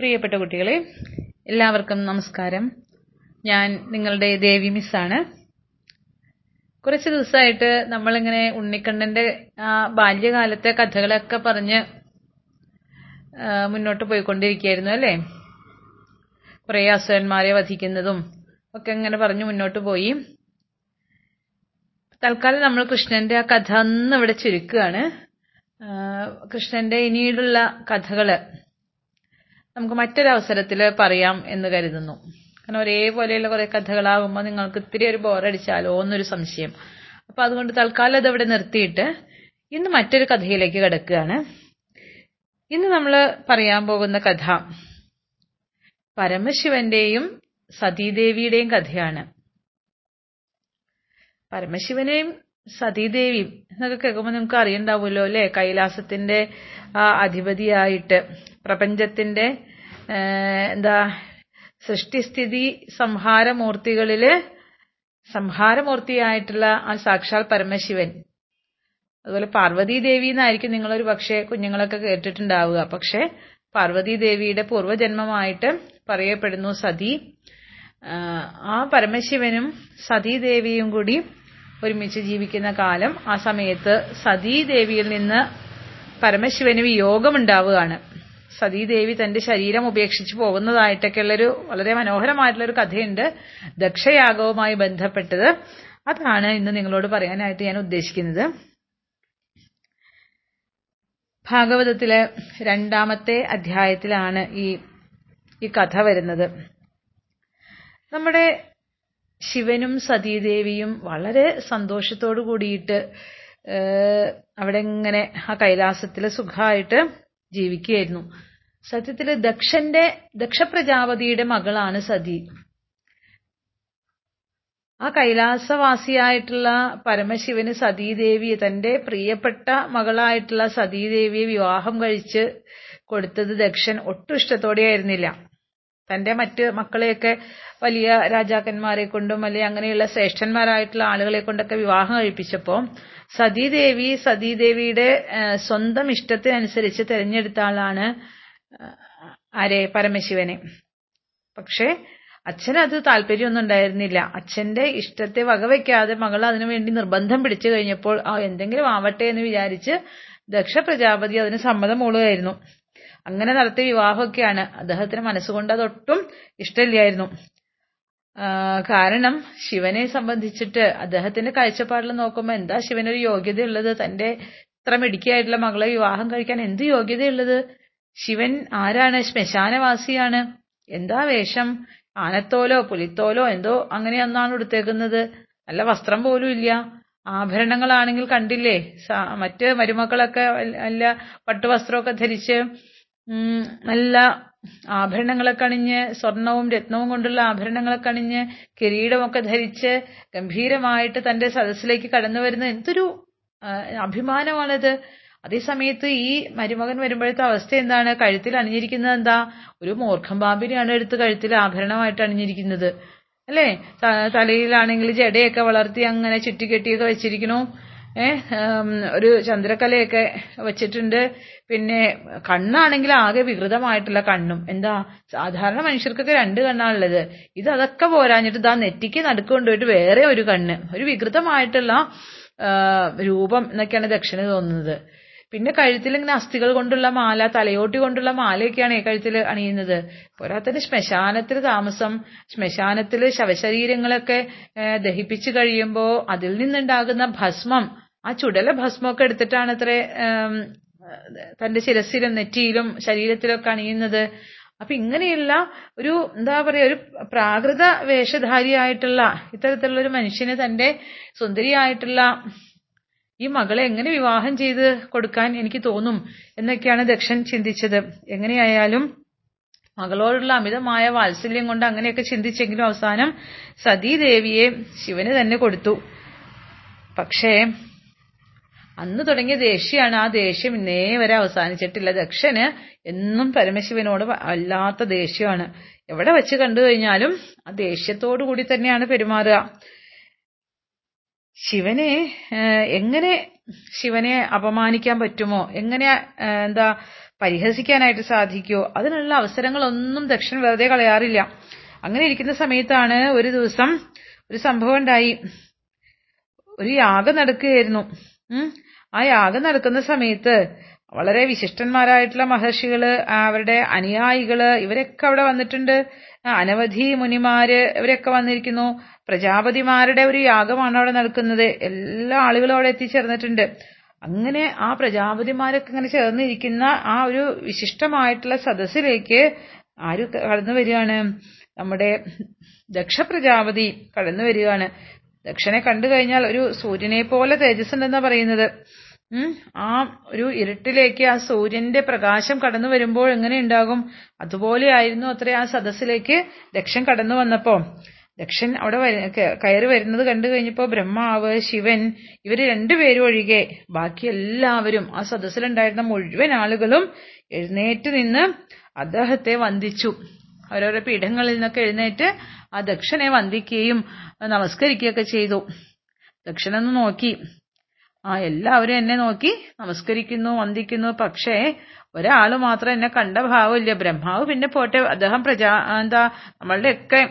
പ്രിയപ്പെട്ട കുട്ടികളെ എല്ലാവർക്കും നമസ്കാരം. ഞാൻ നിങ്ങളുടെ ദേവി മിസ്സാണ് കുറച്ച് ദിവസമായിട്ട് നമ്മളിങ്ങനെ ഉണ്ണിക്കണ്ണന്റെ ആ ബാല്യകാലത്തെ കഥകളൊക്കെ പറഞ്ഞ് മുന്നോട്ട് പോയിക്കൊണ്ടിരിക്കുകയായിരുന്നു അല്ലേ? കുറേ അസുരന്മാരെ വധിക്കുന്നതും ഒക്കെ ഇങ്ങനെ പറഞ്ഞു മുന്നോട്ട് പോയി. തൽക്കാലം നമ്മൾ കൃഷ്ണന്റെ ആ കഥ അന്ന് ഇവിടെ ചുരുക്കുകയാണ്. കൃഷ്ണന്റെ ഇനിയുള്ള കഥകൾ നമുക്ക് മറ്റൊരു അവസരത്തിൽ പറയാം എന്ന് കരുതുന്നു. കാരണം ഒരേപോലെയുള്ള കുറെ കഥകളാകുമ്പോൾ നിങ്ങൾക്ക് ഇത്തിരി ഒരു ബോറടിച്ചാലോ എന്നൊരു സംശയം. അപ്പൊ അതുകൊണ്ട് തൽക്കാലം അത് ഇവിടെ നിർത്തിയിട്ട് ഇന്ന് മറ്റൊരു കഥയിലേക്ക് കിടക്കുകയാണ്. ഇന്ന് നമ്മൾ പറയാൻ പോകുന്ന കഥ പരമശിവന്റെയും സതീദേവിയുടെയും കഥയാണ്. പരമശിവനെയും സതീദേവിയും എന്നൊക്കെ കേൾക്കുമ്പോൾ നിങ്ങൾക്ക് അറിയണ്ടാവുമല്ലോ അല്ലെ? കൈലാസത്തിന്റെ അധിപതിയായിട്ട് പ്രപഞ്ചത്തിന്റെ എന്താ സൃഷ്ടിസ്ഥിതി സംഹാരമൂർത്തികളിൽ സംഹാരമൂർത്തിയായിട്ടുള്ള ആ സാക്ഷാൽ പരമശിവൻ. അതുപോലെ പാർവതി ദേവി എന്നായിരിക്കും നിങ്ങളൊരു പക്ഷേ കുഞ്ഞുങ്ങളൊക്കെ കേട്ടിട്ടുണ്ടാവുക. പക്ഷെ പാർവതി ദേവിയുടെ പൂർവജന്മമായിട്ട് പറയപ്പെടുന്നു സതി. ആ പരമശിവനും സതീദേവിയും കൂടി ഒരുമിച്ച് ജീവിക്കുന്ന കാലം ആ സമയത്ത് സതീദേവിയിൽ നിന്ന് പരമശിവന് വിയോഗമുണ്ടാവുകയാണ്. സതീദേവി തന്റെ ശരീരം ഉപേക്ഷിച്ച് പോകുന്നതായിട്ടൊക്കെയുള്ളൊരു വളരെ മനോഹരമായിട്ടുള്ളൊരു കഥയുണ്ട്. ദക്ഷയാഗവുമായി ബന്ധപ്പെട്ടത്. അതാണ് ഇന്ന് നിങ്ങളോട് പറയാനായിട്ട് ഞാൻ ഉദ്ദേശിക്കുന്നത്. ഭാഗവതത്തിലെ രണ്ടാമത്തെ അധ്യായത്തിലാണ് ഈ ഈ കഥ വരുന്നത്. നമ്മുടെ ശിവനും സതീദേവിയും വളരെ സന്തോഷത്തോടു കൂടിയിട്ട് അവിടെ ഇങ്ങനെ ആ കൈലാസത്തിൽ സുഖമായിട്ട് ജീവിക്കുകയായിരുന്നു. സത്യത്തിൽ ദക്ഷന്റെ ദക്ഷപ്രജാപതിയുടെ മകളാണ് സതി. ആ കൈലാസവാസിയായിട്ടുള്ള പരമശിവന് സതീദേവിയെ തന്റെ പ്രിയപ്പെട്ട മകളായിട്ടുള്ള സതീദേവിയെ വിവാഹം കഴിച്ച് കൊടുത്തത് ദക്ഷൻ ഒട്ടും ഇഷ്ടത്തോടെയായിരുന്നില്ല. തന്റെ മറ്റ് മക്കളെയൊക്കെ വലിയ രാജാക്കന്മാരെ കൊണ്ടും അല്ലെങ്കിൽ അങ്ങനെയുള്ള ശ്രേഷ്ഠന്മാരായിട്ടുള്ള ആളുകളെ കൊണ്ടൊക്കെ വിവാഹം കഴിപ്പിച്ചപ്പോ സതീദേവി സതീദേവിയുടെ സ്വന്തം ഇഷ്ടത്തിനനുസരിച്ച് തിരഞ്ഞെടുത്ത ആളാണ് ആരെ? പരമശിവനെ. പക്ഷേ അത് താല്പര്യമൊന്നും ഉണ്ടായിരുന്നില്ല. അച്ഛന്റെ ഇഷ്ടത്തെ വകവെക്കാതെ മകൾ അതിനുവേണ്ടി നിർബന്ധം പിടിച്ചു കഴിഞ്ഞപ്പോൾ ആ എന്തെങ്കിലും ആവട്ടെ എന്ന് വിചാരിച്ച് ദക്ഷ പ്രജാപതി അതിന് സമ്മതം മൂളുകയായിരുന്നു. അങ്ങനെ നടത്തിയ വിവാഹമൊക്കെയാണ്. അദ്ദേഹത്തിന് മനസ്സുകൊണ്ട് അതൊട്ടും ഇഷ്ടമില്ലായിരുന്നു. കാരണം ശിവനെ സംബന്ധിച്ചിട്ട് അദ്ദേഹത്തിന്റെ കാഴ്ചപ്പാടിൽ നോക്കുമ്പോൾ എന്താ ശിവനൊരു യോഗ്യതയുള്ളത്? തന്റെ ഇത്ര മിടുക്കിയായിട്ടുള്ള മകളെ വിവാഹം കഴിക്കാൻ എന്ത് യോഗ്യതയുള്ളത്? ശിവൻ ആരാണ്? ശ്മശാനവാസിയാണ്. എന്താ വേഷം? ആനത്തോലോ പുലിത്തോലോ എന്തോ അങ്ങനെയൊന്നാണ് എടുത്തേക്കുന്നത് നല്ല വസ്ത്രം പോലും ഇല്ല. ആഭരണങ്ങളാണെങ്കിൽ കണ്ടില്ലേ? മറ്റ് മരുമക്കളൊക്കെ നല്ല പട്ടുവസ്ത്രമൊക്കെ ധരിച്ച് നല്ല ആഭരണങ്ങളൊക്കെ അണിഞ്ഞ് സ്വർണവും രത്നവും കൊണ്ടുള്ള ആഭരണങ്ങളൊക്കെ അണിഞ്ഞ് കിരീടമൊക്കെ ധരിച്ച് ഗംഭീരമായിട്ട് തന്റെ സദസ്സിലേക്ക് കടന്നു വരുന്ന എന്തൊരു അഭിമാനമാണത്. അതേ അതേസമയത്ത് ഈ മരുമകൻ വരുമ്പോഴത്തെ അവസ്ഥ എന്താണ്? കഴുത്തിൽ അണിഞ്ഞിരിക്കുന്നത് എന്താ? ഒരു മൂർഖം പാമ്പിനെയാണ് എടുത്ത് കഴുത്തിൽ ആഭരണമായിട്ട് അണിഞ്ഞിരിക്കുന്നത്. അല്ലേ? തലയിലാണെങ്കിൽ ജടയൊക്കെ വളർത്തി അങ്ങനെ ചുറ്റിക്കെട്ടിയൊക്കെ വെച്ചിരിക്കണു. ഒരു ചന്ദ്രക്കലയൊക്കെ വെച്ചിട്ടുണ്ട്. പിന്നെ കണ്ണാണെങ്കിൽ ആകെ വികൃതമായിട്ടുള്ള കണ്ണും. എന്താ സാധാരണ മനുഷ്യർക്കൊക്കെ രണ്ട് കണ്ണാണുള്ളത്. ഇത് അതൊക്കെ പോരാഞ്ഞിട്ട് ഇതാ നെറ്റിക്ക് നടുക്ക് കൊണ്ടുപോയിട്ട് വേറെ ഒരു കണ്ണ്. ഒരു വികൃതമായിട്ടുള്ള രൂപം എന്നൊക്കെയാണ് ദക്ഷിണ തോന്നുന്നത്. പിന്നെ കഴുത്തിൽ ഇങ്ങനെ അസ്ഥികൾ കൊണ്ടുള്ള മാല തലയോട്ടി കൊണ്ടുള്ള മാലയൊക്കെയാണ് കഴുത്തിൽ അണിയുന്നത്. പോരാത്തതിന് ശ്മശാനത്തിൽ താമസം ശ്മശാനത്തിൽ ശവശരീരങ്ങളൊക്കെ ദഹിപ്പിച്ച് കഴിയുമ്പോൾ കഴിയുമ്പോ അതിൽ നിന്നുണ്ടാകുന്ന ഭസ്മം ആ ചുടല ഭസ്മമൊക്കെ എടുത്തിട്ടാണ് അത്ര തന്റെ ശിരസിലും നെറ്റിയിലും ശരീരത്തിലൊക്കെ അണിയുന്നത്. അപ്പൊ ഇങ്ങനെയുള്ള ഒരു എന്താ പറയാ ഒരു പ്രാകൃത വേഷധാരിയായിട്ടുള്ള ഇത്തരത്തിലുള്ള ഒരു മനുഷ്യന് തന്റെ സുന്ദരിയായിട്ടുള്ള ഈ മകളെ എങ്ങനെ വിവാഹം ചെയ്ത് കൊടുക്കാൻ എനിക്ക് തോന്നും എന്നൊക്കെയാണ് ദക്ഷൻ ചിന്തിച്ചത്. എങ്ങനെയായാലും മകളോടുള്ള അമിതമായ വാത്സല്യം കൊണ്ട് അങ്ങനെയൊക്കെ ചിന്തിച്ചെങ്കിലും അവസാനം സതീദേവിയെ ശിവന് തന്നെ കൊടുത്തു. പക്ഷേ അന്ന് തുടങ്ങിയ ദേഷ്യമാണ് ആ ദേഷ്യം ഇന്നേ വരെ അവസാനിച്ചിട്ടില്ല. ദക്ഷന് എന്നും പരമശിവനോട് വല്ലാത്ത ദേഷ്യമാണ്. എവിടെ വെച്ച് കണ്ടു കഴിഞ്ഞാലും ആ ദേഷ്യത്തോടു കൂടി തന്നെയാണ് പെരുമാറുക. ശിവനെ എങ്ങനെ ശിവനെ അപമാനിക്കാൻ പറ്റുമോ? എങ്ങനെ എന്താ പരിഹസിക്കാനായിട്ട് സാധിക്കുമോ അതിനുള്ള അവസരങ്ങളൊന്നും ദക്ഷൻ വെറുതെ കളയാറില്ല. അങ്ങനെ ഇരിക്കുന്ന സമയത്താണ് ഒരു ദിവസം ഒരു സംഭവം ഉണ്ടായി. ഒരു യാഗം നടക്കുകയായിരുന്നു. ആ യാഗം നടക്കുന്ന സമയത്ത് വളരെ വിശിഷ്ടന്മാരായിട്ടുള്ള മഹർഷികൾ അവരുടെ അനുയായികൾ ഇവരൊക്കെ അവിടെ വന്നിട്ടുണ്ട്. അനവധി മുനിമാര് ഇവരൊക്കെ വന്നിരിക്കുന്നു. പ്രജാപതിമാരുടെ ഒരു യാഗമാണ് അവിടെ നടക്കുന്നത്. എല്ലാ ആളുകളും അവിടെ എത്തിച്ചേർന്നിട്ടുണ്ട്. അങ്ങനെ ആ പ്രജാപതിമാരൊക്കെ ഇങ്ങനെ ചേർന്നിരിക്കുന്ന ആ ഒരു വിശിഷ്ടമായിട്ടുള്ള സദസ്സിലേക്ക് ആര് കടന്നു വരികയാണ്? നമ്മുടെ ദക്ഷ പ്രജാപതി കടന്നു വരികയാണ്. ദക്ഷനെ കണ്ടു കഴിഞ്ഞാൽ ഒരു സൂര്യനെ പോലെ തേജസ് ഉണ്ടെന്നാ പറയുന്നത്. ആ ഒരു ഇരുട്ടിലേക്ക് ആ സൂര്യന്റെ പ്രകാശം കടന്നു വരുമ്പോൾ എങ്ങനെ ഉണ്ടാകും? അതുപോലെയായിരുന്നു അത്ര ആ സദസ്സിലേക്ക് ദക്ഷൻ കടന്നു വന്നപ്പോ. ദക്ഷൻ അവിടെ കയറി വരുന്നത് കണ്ടു കഴിഞ്ഞപ്പോ ബ്രഹ്മാവ് ശിവൻ ഇവർ രണ്ടുപേരും ഒഴികെ ബാക്കി എല്ലാവരും ആ സദസ്സിലുണ്ടായിരുന്ന മുഴുവൻ ആളുകളും എഴുന്നേറ്റ് നിന്ന് അദ്ദേഹത്തെ വന്ദിച്ചു. ഓരോരോ പീഠങ്ങളിൽ നിന്നൊക്കെ എഴുന്നേറ്റ് ആ ദക്ഷനെ വന്ദിക്കുകയും നമസ്കരിക്കുകയൊക്കെ ചെയ്തു. ദക്ഷനൊന്ന് നോക്കി. ആ എല്ലാവരും എന്നെ നോക്കി നമസ്കരിക്കുന്നു വന്ദിക്കുന്നു. പക്ഷേ ഒരാൾ മാത്രം എന്നെ കണ്ട ഭാവമില്ല. ബ്രഹ്മാവ് പിന്നെ പോട്ടെ. അദ്ദേഹം പ്രജാ എന്താ നമ്മളുടെ ഒക്കെ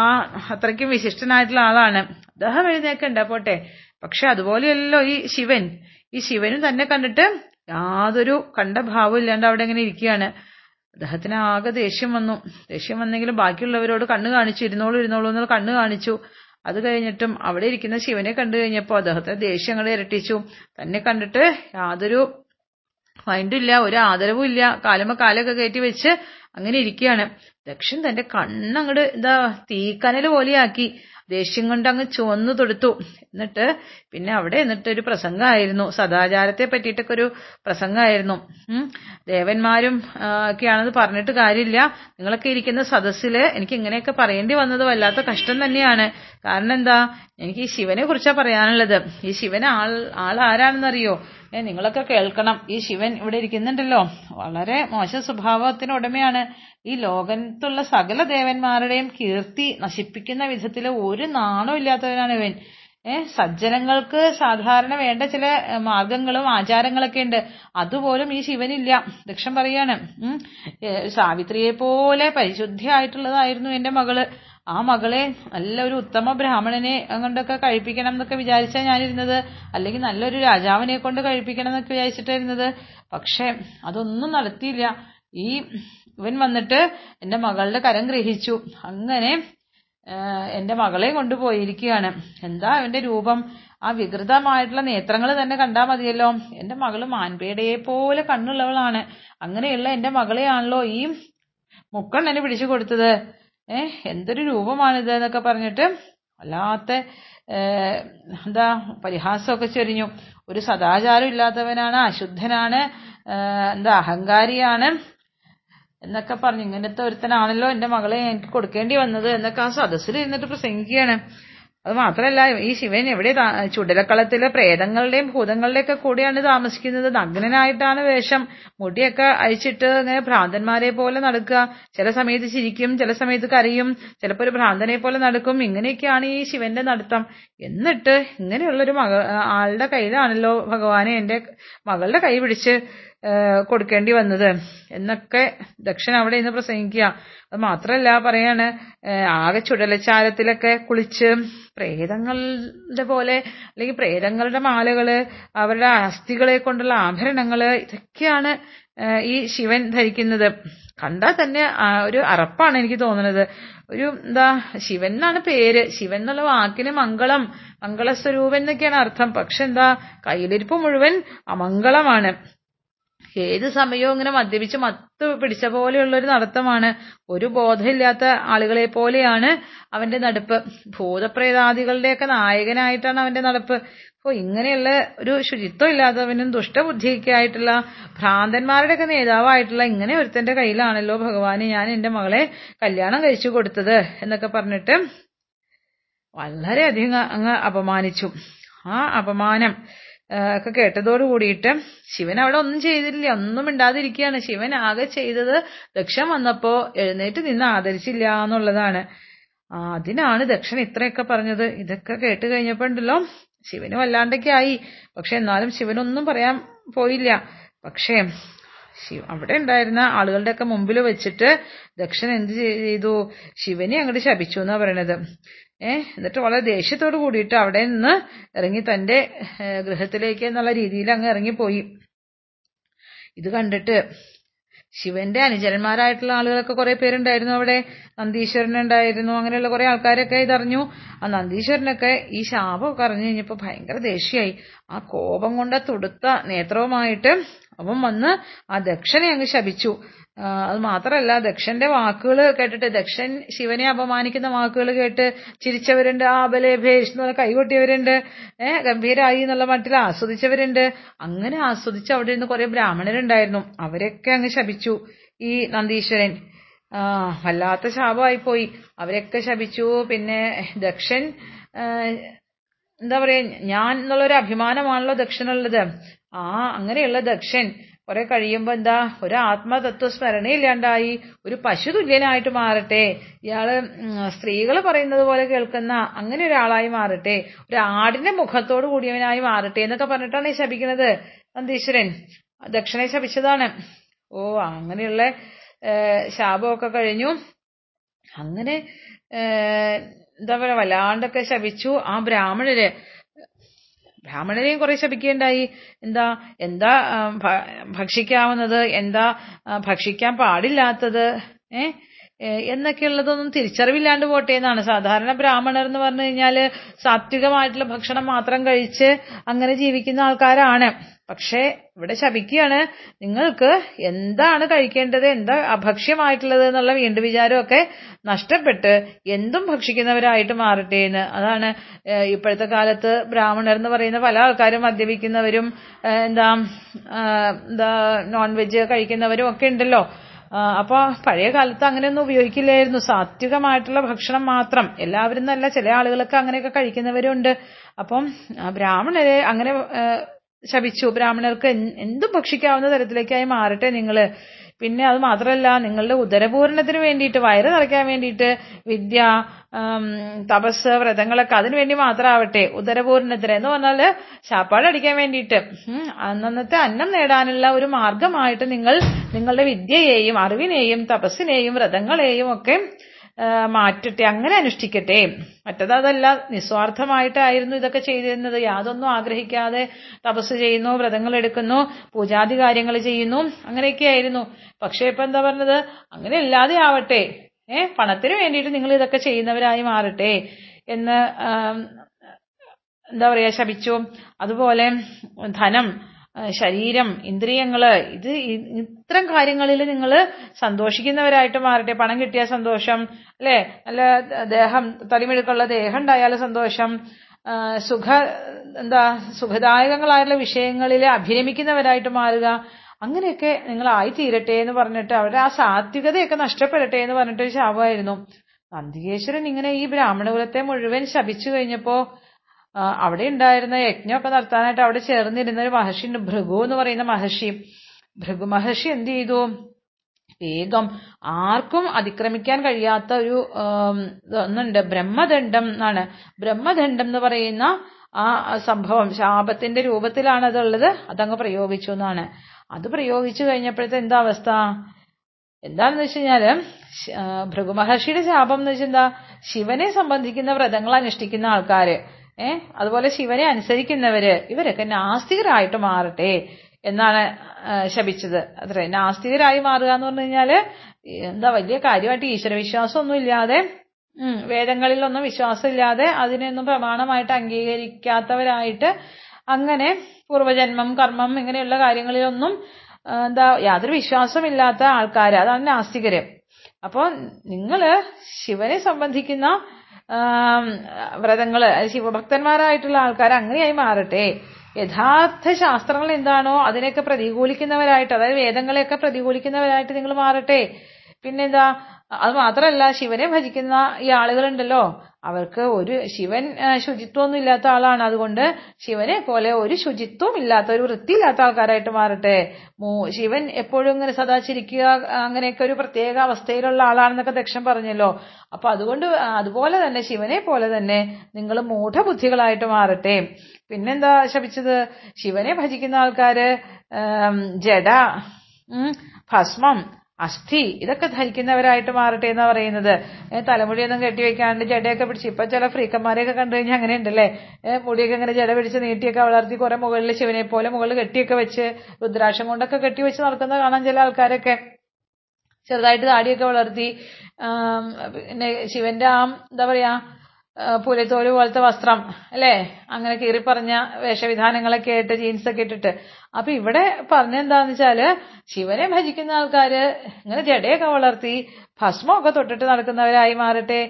ആ അത്രയ്ക്കും വിശിഷ്ടനായിട്ടുള്ള ആളാണ്. അദ്ദേഹം എഴുന്നേക്കണ്ട പോട്ടെ. പക്ഷെ അതുപോലെയല്ലോ ഈ ശിവൻ. ഈ ശിവനും തന്നെ കണ്ടിട്ട് യാതൊരു കണ്ട ഭാവം ഇല്ലാണ്ട് അവിടെ ഇങ്ങനെ ഇരിക്കുകയാണ്. അദ്ദേഹത്തിന് ആകെ ദേഷ്യം വന്നു. ദേഷ്യം വന്നെങ്കിലും ബാക്കിയുള്ളവരോട് കണ്ണു കാണിച്ചു ഇരുന്നോളൂ ഇരുന്നോളൂ എന്നുള്ള കണ്ണ് കാണിച്ചു. അത് കഴിഞ്ഞിട്ടും അവിടെ ഇരിക്കുന്ന ശിവനെ കണ്ടു കഴിഞ്ഞപ്പോൾ അദ്ദേഹത്തെ ദേഷ്യങ്ങൾ ഇരട്ടിച്ചു. തന്നെ കണ്ടിട്ട് യാതൊരു മൈൻഡും ഇല്ല ഒരു ആദരവും ഇല്ല. കാലുമ്മ കാലൊക്കെ കയറ്റി വെച്ച് അങ്ങനെ ഇരിക്കുകയാണ്. ദക്ഷൻ തന്റെ കണ്ണങ്ങട് എന്താ തീക്കനൽ പോലെയാക്കി. ദേഷ്യം കൊണ്ട് അങ്ങ് ചുവന്നു തൊടുത്തു. എന്നിട്ട് പിന്നെ അവിടെ എന്നിട്ട് ഒരു പ്രസംഗമായിരുന്നു. സദാചാരത്തെ പറ്റിയിട്ടൊക്കെ ഒരു പ്രസംഗമായിരുന്നു. ദേവന്മാരും ഒക്കെയാണെന്ന് പറഞ്ഞിട്ട് കാര്യമില്ല. നിങ്ങളൊക്കെ ഇരിക്കുന്ന സദസ്സിൽ എനിക്ക് ഇങ്ങനെയൊക്കെ പറയേണ്ടി വന്നത് വല്ലാത്ത കഷ്ടം തന്നെയാണ്. കാരണം എന്താ? എനിക്ക് ഈ ശിവനെ കുറിച്ചാണ് പറയാനുള്ളത്. ഈ ശിവൻ ആൾ ആൾ ആരാണെന്നറിയോ? ഏ നിങ്ങളൊക്കെ കേൾക്കണം. ഈ ശിവൻ ഇവിടെ ഇരിക്കുന്നുണ്ടല്ലോ. വളരെ മോശ സ്വഭാവത്തിന് ഉടമയാണ്. ഈ ലോകത്തുള്ള സകല ദേവന്മാരുടെയും കീർത്തി നശിപ്പിക്കുന്ന വിധത്തിൽ ഒരു നാണവും ഇല്ലാത്തവനാണ് ഇവൻ. ഏ സജ്ജനങ്ങൾക്ക് സാധാരണ വേണ്ട ചില മാർഗങ്ങളും ആചാരങ്ങളൊക്കെ ഉണ്ട്. അതുപോലും ഈ ശിവനില്ല. ദക്ഷൻ പറയാണ്. സാവിത്രിയെ പോലെ പരിശുദ്ധിയായിട്ടുള്ളതായിരുന്നു എന്റെ മകൾ. ആ മകളെ നല്ലൊരു ഉത്തമ ബ്രാഹ്മണനെ കൊണ്ടൊക്കെ കഴിപ്പിക്കണം എന്നൊക്കെ വിചാരിച്ചാ ഞാനിരുന്നത്. അല്ലെങ്കിൽ നല്ലൊരു രാജാവിനെ കൊണ്ട് കഴിപ്പിക്കണം എന്നൊക്കെ വിചാരിച്ചിട്ടായിരുന്നത് പക്ഷെ അതൊന്നും നടത്തിയില്ല. ഈ ഇവൻ വന്നിട്ട് എന്റെ മകളുടെ കരം ഗ്രഹിച്ചു. അങ്ങനെ എന്റെ മകളെ കൊണ്ടുപോയിരിക്കുകയാണ്. എന്താ അവന്റെ രൂപം? ആ വികൃതമായിട്ടുള്ള നേത്രങ്ങൾ തന്നെ കണ്ടാൽ മതിയല്ലോ. എന്റെ മകൾ മാൻപേടയെ പോലെ കണ്ണുള്ളവളാണ്. അങ്ങനെയുള്ള എന്റെ മകളെയാണല്ലോ ഈ മുക്കണ്ണന് പിടിച്ചു കൊടുത്തത്. ഏഹ് എന്തൊരു രൂപമാണിത് എന്നൊക്കെ പറഞ്ഞിട്ട് വല്ലാത്ത എന്താ പരിഹാസമൊക്കെ ചൊരിഞ്ഞു. ഒരു സദാചാരം ഇല്ലാത്തവനാണ് അശുദ്ധനാണ് എന്താ അഹങ്കാരിയാണ് എന്നൊക്കെ പറഞ്ഞു ഇങ്ങനത്തെ ഒരുത്തനാണല്ലോ എന്റെ മകളെ എനിക്ക് കൊടുക്കേണ്ടി വന്നത് എന്നൊക്കെ ആ സദസ്സിൽ ഇരുന്നിട്ട് പ്രസംഗിക്കുകയാണ്. അത് മാത്രമല്ല ഈ ശിവൻ എവിടെ ചുടലക്കളത്തിലെ പ്രേതങ്ങളുടെയും ഭൂതങ്ങളുടെയും ഒക്കെ കൂടെയാണ് താമസിക്കുന്നത്. നഗ്നനായിട്ടാണ് വേഷം. മുടിയൊക്കെ അഴിച്ചിട്ട് ഇങ്ങനെ ഭ്രാന്തന്മാരെ പോലെ നടക്കുക. ചില സമയത്ത് ചിരിക്കും ചില സമയത്ത് കരയും. ചിലപ്പോൾ ഒരു ഭ്രാന്തനെ പോലെ നടക്കും. ഇങ്ങനെയൊക്കെയാണ് ഈ ശിവന്റെ നടത്തം. എന്നിട്ട് ഇങ്ങനെയുള്ളൊരു മക ആളുടെ കയ്യിലാണല്ലോ ഭഗവാനെ എന്റെ മകളുടെ കൈ പിടിച്ച് കൊടുക്കേണ്ടി വന്നത്. എന്നൊക്കെ ദക്ഷൻ അവിടെ ഇന്ന് പ്രസംഗിക്കുക. അത് മാത്രല്ല പറയാണ് ആകെ ചുടലച്ചാരത്തിലൊക്കെ കുളിച്ച് പ്രേതങ്ങളുടെ പോലെ അല്ലെങ്കിൽ പ്രേതങ്ങളുടെ മാലകൾ അവരുടെ അസ്ഥികളെ കൊണ്ടുള്ള ആഭരണങ്ങൾ ഇതൊക്കെയാണ് ഈ ശിവൻ ധരിക്കുന്നത്. കണ്ടാൽ തന്നെ ഒരു അറപ്പാണ് എനിക്ക് തോന്നുന്നത്. ഒരു എന്താ ശിവൻ എന്നാണ് പേര്. ശിവൻ എന്നുള്ള വാക്കിന് മംഗളം മംഗളസ്വരൂപൻ എന്നൊക്കെയാണ് അർത്ഥം. പക്ഷെ എന്താ കയ്യിലിരിപ്പ് മുഴുവൻ അമംഗളമാണ്. ഏത് സമയവും ഇങ്ങനെ മദ്യപിച്ച് മത്ത് പിടിച്ച പോലെയുള്ള ഒരു നടത്തമാണ്. ഒരു ബോധമില്ലാത്ത ആളുകളെ പോലെയാണ് അവന്റെ നടപ്പ്. ഭൂതപ്രേതാദികളുടെയൊക്കെ നായകനായിട്ടാണ് അവന്റെ നടപ്പ്. അപ്പോ ഇങ്ങനെയുള്ള ഒരു ശുചിത്വം ഇല്ലാത്തവനും ദുഷ്ടബുദ്ധിയൊക്കെ ആയിട്ടുള്ള ഭ്രാന്തന്മാരുടെയൊക്കെ നേതാവായിട്ടുള്ള ഇങ്ങനെ ഒരുത്തന്റെ കയ്യിലാണല്ലോ ഭഗവാന് ഞാൻ എന്റെ മകളെ കല്യാണം കഴിച്ചു കൊടുത്തത് എന്നൊക്കെ പറഞ്ഞിട്ട് വളരെയധികം അങ്ങ് അപമാനിച്ചു. ആ അപമാനം ഒക്കെ കേട്ടതോട് കൂടിയിട്ട് ശിവൻ അവിടെ ഒന്നും ചെയ്തില്ല ഒന്നും മിണ്ടാതിരിക്കുകയാണ്. ശിവൻ ആകെ ചെയ്തത് ദക്ഷൻ വന്നപ്പോ എഴുന്നേറ്റ് നിന്ന് ആദരിച്ചില്ല എന്നുള്ളതാണ്. അതിനാണ് ദക്ഷൻ ഇത്രയൊക്കെ പറഞ്ഞത്. ഇതൊക്കെ കേട്ട് കഴിഞ്ഞപ്പോ ഉണ്ടല്ലോ ശിവന് വല്ലാണ്ടൊക്കെ ആയി. പക്ഷെ എന്നാലും ശിവനൊന്നും പറയാൻ പോയില്ല. പക്ഷേ അവിടെ ഉണ്ടായിരുന്ന ആളുകളുടെയൊക്കെ മുമ്പിൽ വെച്ചിട്ട് ദക്ഷൻ എന്ത് ചെയ്തു? ശിവനെ അങ്ങോട്ട് ശപിച്ചു എന്നാ പറയണത്. ഏഹ് എന്നിട്ട് വളരെ ദേഷ്യത്തോട് കൂടിയിട്ട് അവിടെ നിന്ന് ഇറങ്ങി തന്റെ ഗൃഹത്തിലേക്ക് എന്നുള്ള രീതിയിൽ അങ്ങ് ഇറങ്ങിപ്പോയി. ഇത് കണ്ടിട്ട് ശിവന്റെ അനുചരന്മാരായിട്ടുള്ള ആളുകളൊക്കെ കുറെ പേരുണ്ടായിരുന്നു അവിടെ. നന്ദീശ്വരൻ ഉണ്ടായിരുന്നു അങ്ങനെയുള്ള കുറെ ആൾക്കാരൊക്കെ ഇതറിഞ്ഞു. ആ നന്ദീശ്വരനൊക്കെ ഈ ശാപമൊക്കെ അറിഞ്ഞു കഴിഞ്ഞപ്പോ ഭയങ്കര ദേഷ്യമായി. ആ കോപം കൊണ്ട് തുടുത്ത നേത്രവുമായിട്ട് അവൻ വന്ന് ആ ദക്ഷനെ അങ്ങ് ശപിച്ചു. അത് മാത്രമല്ല ദക്ഷന്റെ വാക്കുകൾ കേട്ടിട്ട് ദക്ഷൻ ശിവനെ അപമാനിക്കുന്ന വാക്കുകൾ കേട്ട് ചിരിച്ചവരുണ്ട് ആ ബലേ ഭേഷ് എന്ന് പറഞ്ഞ കൈകൊട്ടിയവരുണ്ട് ഏഹ് ഗംഭീരായി എന്നുള്ള മട്ടിൽ ആസ്വദിച്ചവരുണ്ട്. അങ്ങനെ ആസ്വദിച്ച് അവിടെ ഇരുന്ന് കുറെ ബ്രാഹ്മണരുണ്ടായിരുന്നു. അവരൊക്കെ അങ്ങ് ശപിച്ചു ഈ നന്ദീശ്വരൻ. വല്ലാത്ത ശാപമായിപ്പോയി. അവരൊക്കെ ശപിച്ചു. പിന്നെ ദക്ഷൻ എന്താ പറയാ ഞാൻ എന്നുള്ളൊരു അഭിമാനമാണല്ലോ ദക്ഷനുള്ളത്. ആ അങ്ങനെയുള്ള ദക്ഷൻ. കുറെ കഴിയുമ്പോ എന്താ ഒരു ആത്മതത്വ സ്മരണയില്ലാണ്ടായി ഒരു പശു തുല്യനായിട്ട് മാറട്ടെ. ഇയാൾ സ്ത്രീകൾ പറയുന്നത് പോലെ കേൾക്കുന്ന അങ്ങനെ ഒരാളായി മാറട്ടെ. ഒരു ആടിന്റെ മുഖത്തോട് കൂടിയവനായി മാറട്ടെ എന്നൊക്കെ പറഞ്ഞിട്ടാണ് ഈ ശപിക്കുന്നത് നന്ദീശ്വരൻ. ദക്ഷനെ ശപിച്ചതാണ്. ഓ അങ്ങനെയുള്ള ശാപമൊക്കെ കഴിഞ്ഞു. അങ്ങനെ എന്താ പറയാ വല്ലാണ്ടൊക്കെ ശപിച്ചു ആ ബ്രാഹ്മണര്. ബ്രാഹ്മണരെയും കുറെ ശപിക്കേണ്ടായി. എന്താ എന്താ ഭക്ഷിക്കാവുന്നത് എന്താ ഭക്ഷിക്കാൻ പാടില്ലാത്തത് ഏ, എന്നൊക്കെയുള്ളതൊന്നും തിരിച്ചറിവില്ലാണ്ട് പോട്ടെ എന്നാണ്. സാധാരണ ബ്രാഹ്മണർ എന്ന് പറഞ്ഞു കഴിഞ്ഞാൽ സാത്വികമായിട്ടുള്ള ഭക്ഷണം മാത്രം കഴിച്ച് അങ്ങനെ ജീവിക്കുന്ന ആൾക്കാരാണ്. പക്ഷേ ഇവിടെ ശപിക്കുകയാണ് നിങ്ങൾക്ക് എന്താണ് കഴിക്കേണ്ടത്? എന്താ അഭക്ഷ്യമായിട്ടുള്ളത് എന്നുള്ള വീണ്ടും വിചാരമൊക്കെ നഷ്ടപ്പെട്ട് എന്തും ഭക്ഷിക്കുന്നവരായിട്ട് മാറട്ടെ എന്ന്. അതാണ് ഇപ്പോഴത്തെ കാലത്ത് ബ്രാഹ്മണർ എന്ന് പറയുന്ന പല ആൾക്കാരും മദ്യപിക്കുന്നവരും എന്താ എന്താ നോൺ വെജ് കഴിക്കുന്നവരും ഒക്കെ ഉണ്ടല്ലോ. ആ, അപ്പൊ പഴയ കാലത്ത് അങ്ങനെയൊന്നും ഉപയോഗിക്കില്ലായിരുന്നു. സാത്വികമായിട്ടുള്ള ഭക്ഷണം മാത്രം. എല്ലാവരും നല്ല ചില ആളുകളൊക്കെ അങ്ങനെയൊക്കെ കഴിക്കുന്നവരുണ്ട്. അപ്പം ബ്രാഹ്മണരെ അങ്ങനെ ശപിച്ചു. ബ്രാഹ്മണർക്ക് എന്തും ഭക്ഷിക്കാവുന്ന തരത്തിലേക്കായി മാറട്ടെ നിങ്ങൾ. പിന്നെ അത് മാത്രമല്ല നിങ്ങളുടെ ഉദരപൂരണത്തിന് വേണ്ടിയിട്ട് വയറ് നിറയ്ക്കാൻ വേണ്ടിയിട്ട് വിദ്യ തപസ് വ്രതങ്ങളൊക്കെ അതിന് വേണ്ടി മാത്രമാവട്ടെ ഉദരപൂരണത്തിന്. എന്ന് പറഞ്ഞാൽ ശാപ്പാട് അടിക്കാൻ വേണ്ടിയിട്ട്. അന്നന്നത്തെ അന്നം നേടാനുള്ള ഒരു മാർഗമായിട്ട് നിങ്ങൾ നിങ്ങളുടെ വിദ്യയെയും അറിവിനെയും തപസ്സിനെയും വ്രതങ്ങളെയും ഒക്കെ മാറ്റട്ടെ അങ്ങനെ അനുഷ്ഠിക്കട്ടെ. മറ്റത് അതല്ല നിസ്വാർത്ഥമായിട്ടായിരുന്നു ഇതൊക്കെ ചെയ്തിരുന്നത്. യാതൊന്നും ആഗ്രഹിക്കാതെ തപസ് ചെയ്യുന്നു വ്രതങ്ങൾ എടുക്കുന്നു പൂജാതി കാര്യങ്ങൾ ചെയ്യുന്നു അങ്ങനെയൊക്കെ ആയിരുന്നു. പക്ഷെ ഇപ്പൊ എന്താ പറഞ്ഞത്? അങ്ങനെ ഇല്ലാതെ ആവട്ടെ. ഏ പണത്തിന് വേണ്ടിയിട്ട് നിങ്ങൾ ഇതൊക്കെ ചെയ്യുന്നവരായി മാറട്ടെ എന്ന് എന്താ പറയാ ശപിച്ചു. അതുപോലെ ധനം ശരീരം ഇന്ദ്രിയങ്ങൾ ഇത് ഇത്തരം കാര്യങ്ങളിൽ നിങ്ങൾ സന്തോഷിക്കുന്നവരായിട്ട് മാറട്ടെ. പണം കിട്ടിയ സന്തോഷം അല്ലെ? നല്ല ദേഹം തലിമെടുക്കുള്ള ദേഹം ഉണ്ടായാലും സന്തോഷം. സുഖ എന്താ സുഖദായകങ്ങളായിട്ടുള്ള വിഷയങ്ങളിൽ അഭിരമിക്കുന്നവരായിട്ട് മാറുക. അങ്ങനെയൊക്കെ നിങ്ങൾ ആയിത്തീരട്ടെ എന്ന് പറഞ്ഞിട്ട് അവരുടെ ആ സാത്വികതയൊക്കെ നഷ്ടപ്പെടട്ടെ എന്ന് പറഞ്ഞിട്ട് ഒരു ശാപമായിരുന്നു. നന്ദികേശ്വരൻ ഇങ്ങനെ ഈ ബ്രാഹ്മണകുലത്തെ മുഴുവൻ ശപിച്ചു കഴിഞ്ഞപ്പോ ആ, അവിടെ ഉണ്ടായിരുന്ന യജ്ഞമൊക്കെ നടത്താനായിട്ട് അവിടെ ചേർന്നിരുന്ന ഒരു മഹർഷി ഉണ്ട് ഭൃഗു എന്ന് പറയുന്ന മഹർഷി. ഭൃഗു മഹർഷി എന്ത് ചെയ്തു? വേഗം ആർക്കും അതിക്രമിക്കാൻ കഴിയാത്ത ഒരു ഒന്നുണ്ട്. ബ്രഹ്മദണ്ഡം എന്നാണ്. ബ്രഹ്മദണ്ഡം എന്ന് പറയുന്ന ആ സംഭവം ശാപത്തിന്റെ രൂപത്തിലാണ് അതുള്ളത്. അതങ്ങ് പ്രയോഗിച്ചു എന്നാണ്. അത് പ്രയോഗിച്ചു കഴിഞ്ഞപ്പോഴത്തെ എന്താ അവസ്ഥ? എന്താണെന്ന് വെച്ച് കഴിഞ്ഞാൽ ഭൃഗുമഹർഷിയുടെ ഭൃഗു മഹർഷിയുടെ ശാപം എന്ന് വെച്ചാൽ എന്താ? ശിവനെ സംബന്ധിക്കുന്ന വ്രതങ്ങൾ അനുഷ്ഠിക്കുന്ന ആൾക്കാര്. അതുപോലെ ശിവനെ അനുസരിക്കുന്നവര് ഇവരൊക്കെ നാസ്തികരായിട്ട് മാറട്ടെ എന്നാണ് ശപിച്ചത്. അത്രേ. നാസ്തികരായി മാറുക എന്ന് പറഞ്ഞു കഴിഞ്ഞാൽ എന്താ വലിയ കാര്യമായിട്ട് ഈശ്വരവിശ്വാസം ഒന്നും ഇല്ലാതെ വേദങ്ങളിലൊന്നും വിശ്വാസമില്ലാതെ അതിനെയൊന്നും പ്രമാണമായിട്ട് അംഗീകരിക്കാത്തവരായിട്ട് അങ്ങനെ പൂർവജന്മം കർമ്മം ഇങ്ങനെയുള്ള കാര്യങ്ങളിലൊന്നും എന്താ യാതൊരു വിശ്വാസമില്ലാത്ത ആൾക്കാര്. അതാണ് നാസ്തികര്. അപ്പോൾ നിങ്ങൾ ശിവനെ സംബന്ധിക്കുന്ന ആം, വ്രതങ്ങൾ ശിവഭക്തന്മാരായിട്ടുള്ള ആൾക്കാർ അങ്ങനെയായി മാറട്ടെ. യഥാർത്ഥ ശാസ്ത്രങ്ങൾ എന്താണോ അതിനെയൊക്കെ പ്രതികൂലിക്കുന്നവരായിട്ട് അതായത് വേദങ്ങളെയൊക്കെ പ്രതികൂലിക്കുന്നവരായിട്ട് നിങ്ങൾ മാറട്ടെ. പിന്നെന്താ? അത് മാത്രമല്ല ശിവനെ ഭജിക്കുന്ന ഈ ആളുകളുണ്ടല്ലോ. അവർക്ക് ഒരു ശിവൻ ശുചിത്വമൊന്നും ഇല്ലാത്ത ആളാണ്. അതുകൊണ്ട് ശിവനെ പോലെ ഒരു ശുചിത്വം ഇല്ലാത്ത ഒരു വൃത്തിയില്ലാത്ത ആൾക്കാരായിട്ട് മാറട്ടെ. ശിവൻ എപ്പോഴും ഇങ്ങനെ സദാ ചിരിക്കുക അങ്ങനെയൊക്കെ ഒരു പ്രത്യേക അവസ്ഥയിലുള്ള ആളാണെന്നൊക്കെ ദക്ഷൻ പറഞ്ഞല്ലോ. അപ്പൊ അതുകൊണ്ട് അതുപോലെ തന്നെ ശിവനെ പോലെ തന്നെ നിങ്ങൾ മൂഢബുദ്ധികളായിട്ട് മാറട്ടെ. പിന്നെന്താ ശപിച്ചത്? ശിവനെ ഭജിക്കുന്ന ആൾക്കാര് ജഡ ഭസ്മം. അസ്ഥി ഇതൊക്കെ ധരിക്കുന്നവരായിട്ട് മാറട്ടെ എന്നാ പറയുന്നത്. തലമുടിയൊന്നും കെട്ടിവെക്കാണ്ട് ജടയൊക്കെ പിടിച്ച് ഇപ്പൊ ചില ഫ്രീക്കന്മാരെയൊക്കെ കണ്ടു കഴിഞ്ഞാൽ അങ്ങനെ ഉണ്ടല്ലേ മുടിയൊക്കെ ഇങ്ങനെ ജട പിടിച്ച് നീട്ടിയൊക്കെ വളർത്തി കുറെ മുകളിൽ ശിവനെ പോലെ മുകളിൽ കെട്ടിയൊക്കെ വെച്ച് രുദ്രാക്ഷം കൊണ്ടൊക്കെ കെട്ടി വെച്ച് നടക്കുന്ന കാണാൻ ചില ആൾക്കാരൊക്കെ. ചെറുതായിട്ട് താടിയൊക്കെ വളർത്തി പിന്നെ ശിവന്റെ ആ എന്താ പറയാ പുലിത്തോൽ പോലത്തെ വസ്ത്രം അല്ലേ? അങ്ങനെ കീറി പറഞ്ഞ വേഷവിധാനങ്ങളൊക്കെ ആയിട്ട് ജീൻസ് ഒക്കെ ഇട്ടിട്ട്. അപ്പൊ ഇവിടെ പറഞ്ഞെന്താന്ന് വെച്ചാൽ ശിവനെ ഭജിക്കുന്ന ആൾക്കാര് ഇങ്ങനെ ജടയൊക്കെ വളർത്തി ഭസ്മമൊക്കെ തൊട്ടിട്ട് നടക്കുന്നവരായി മാറട്ടെ.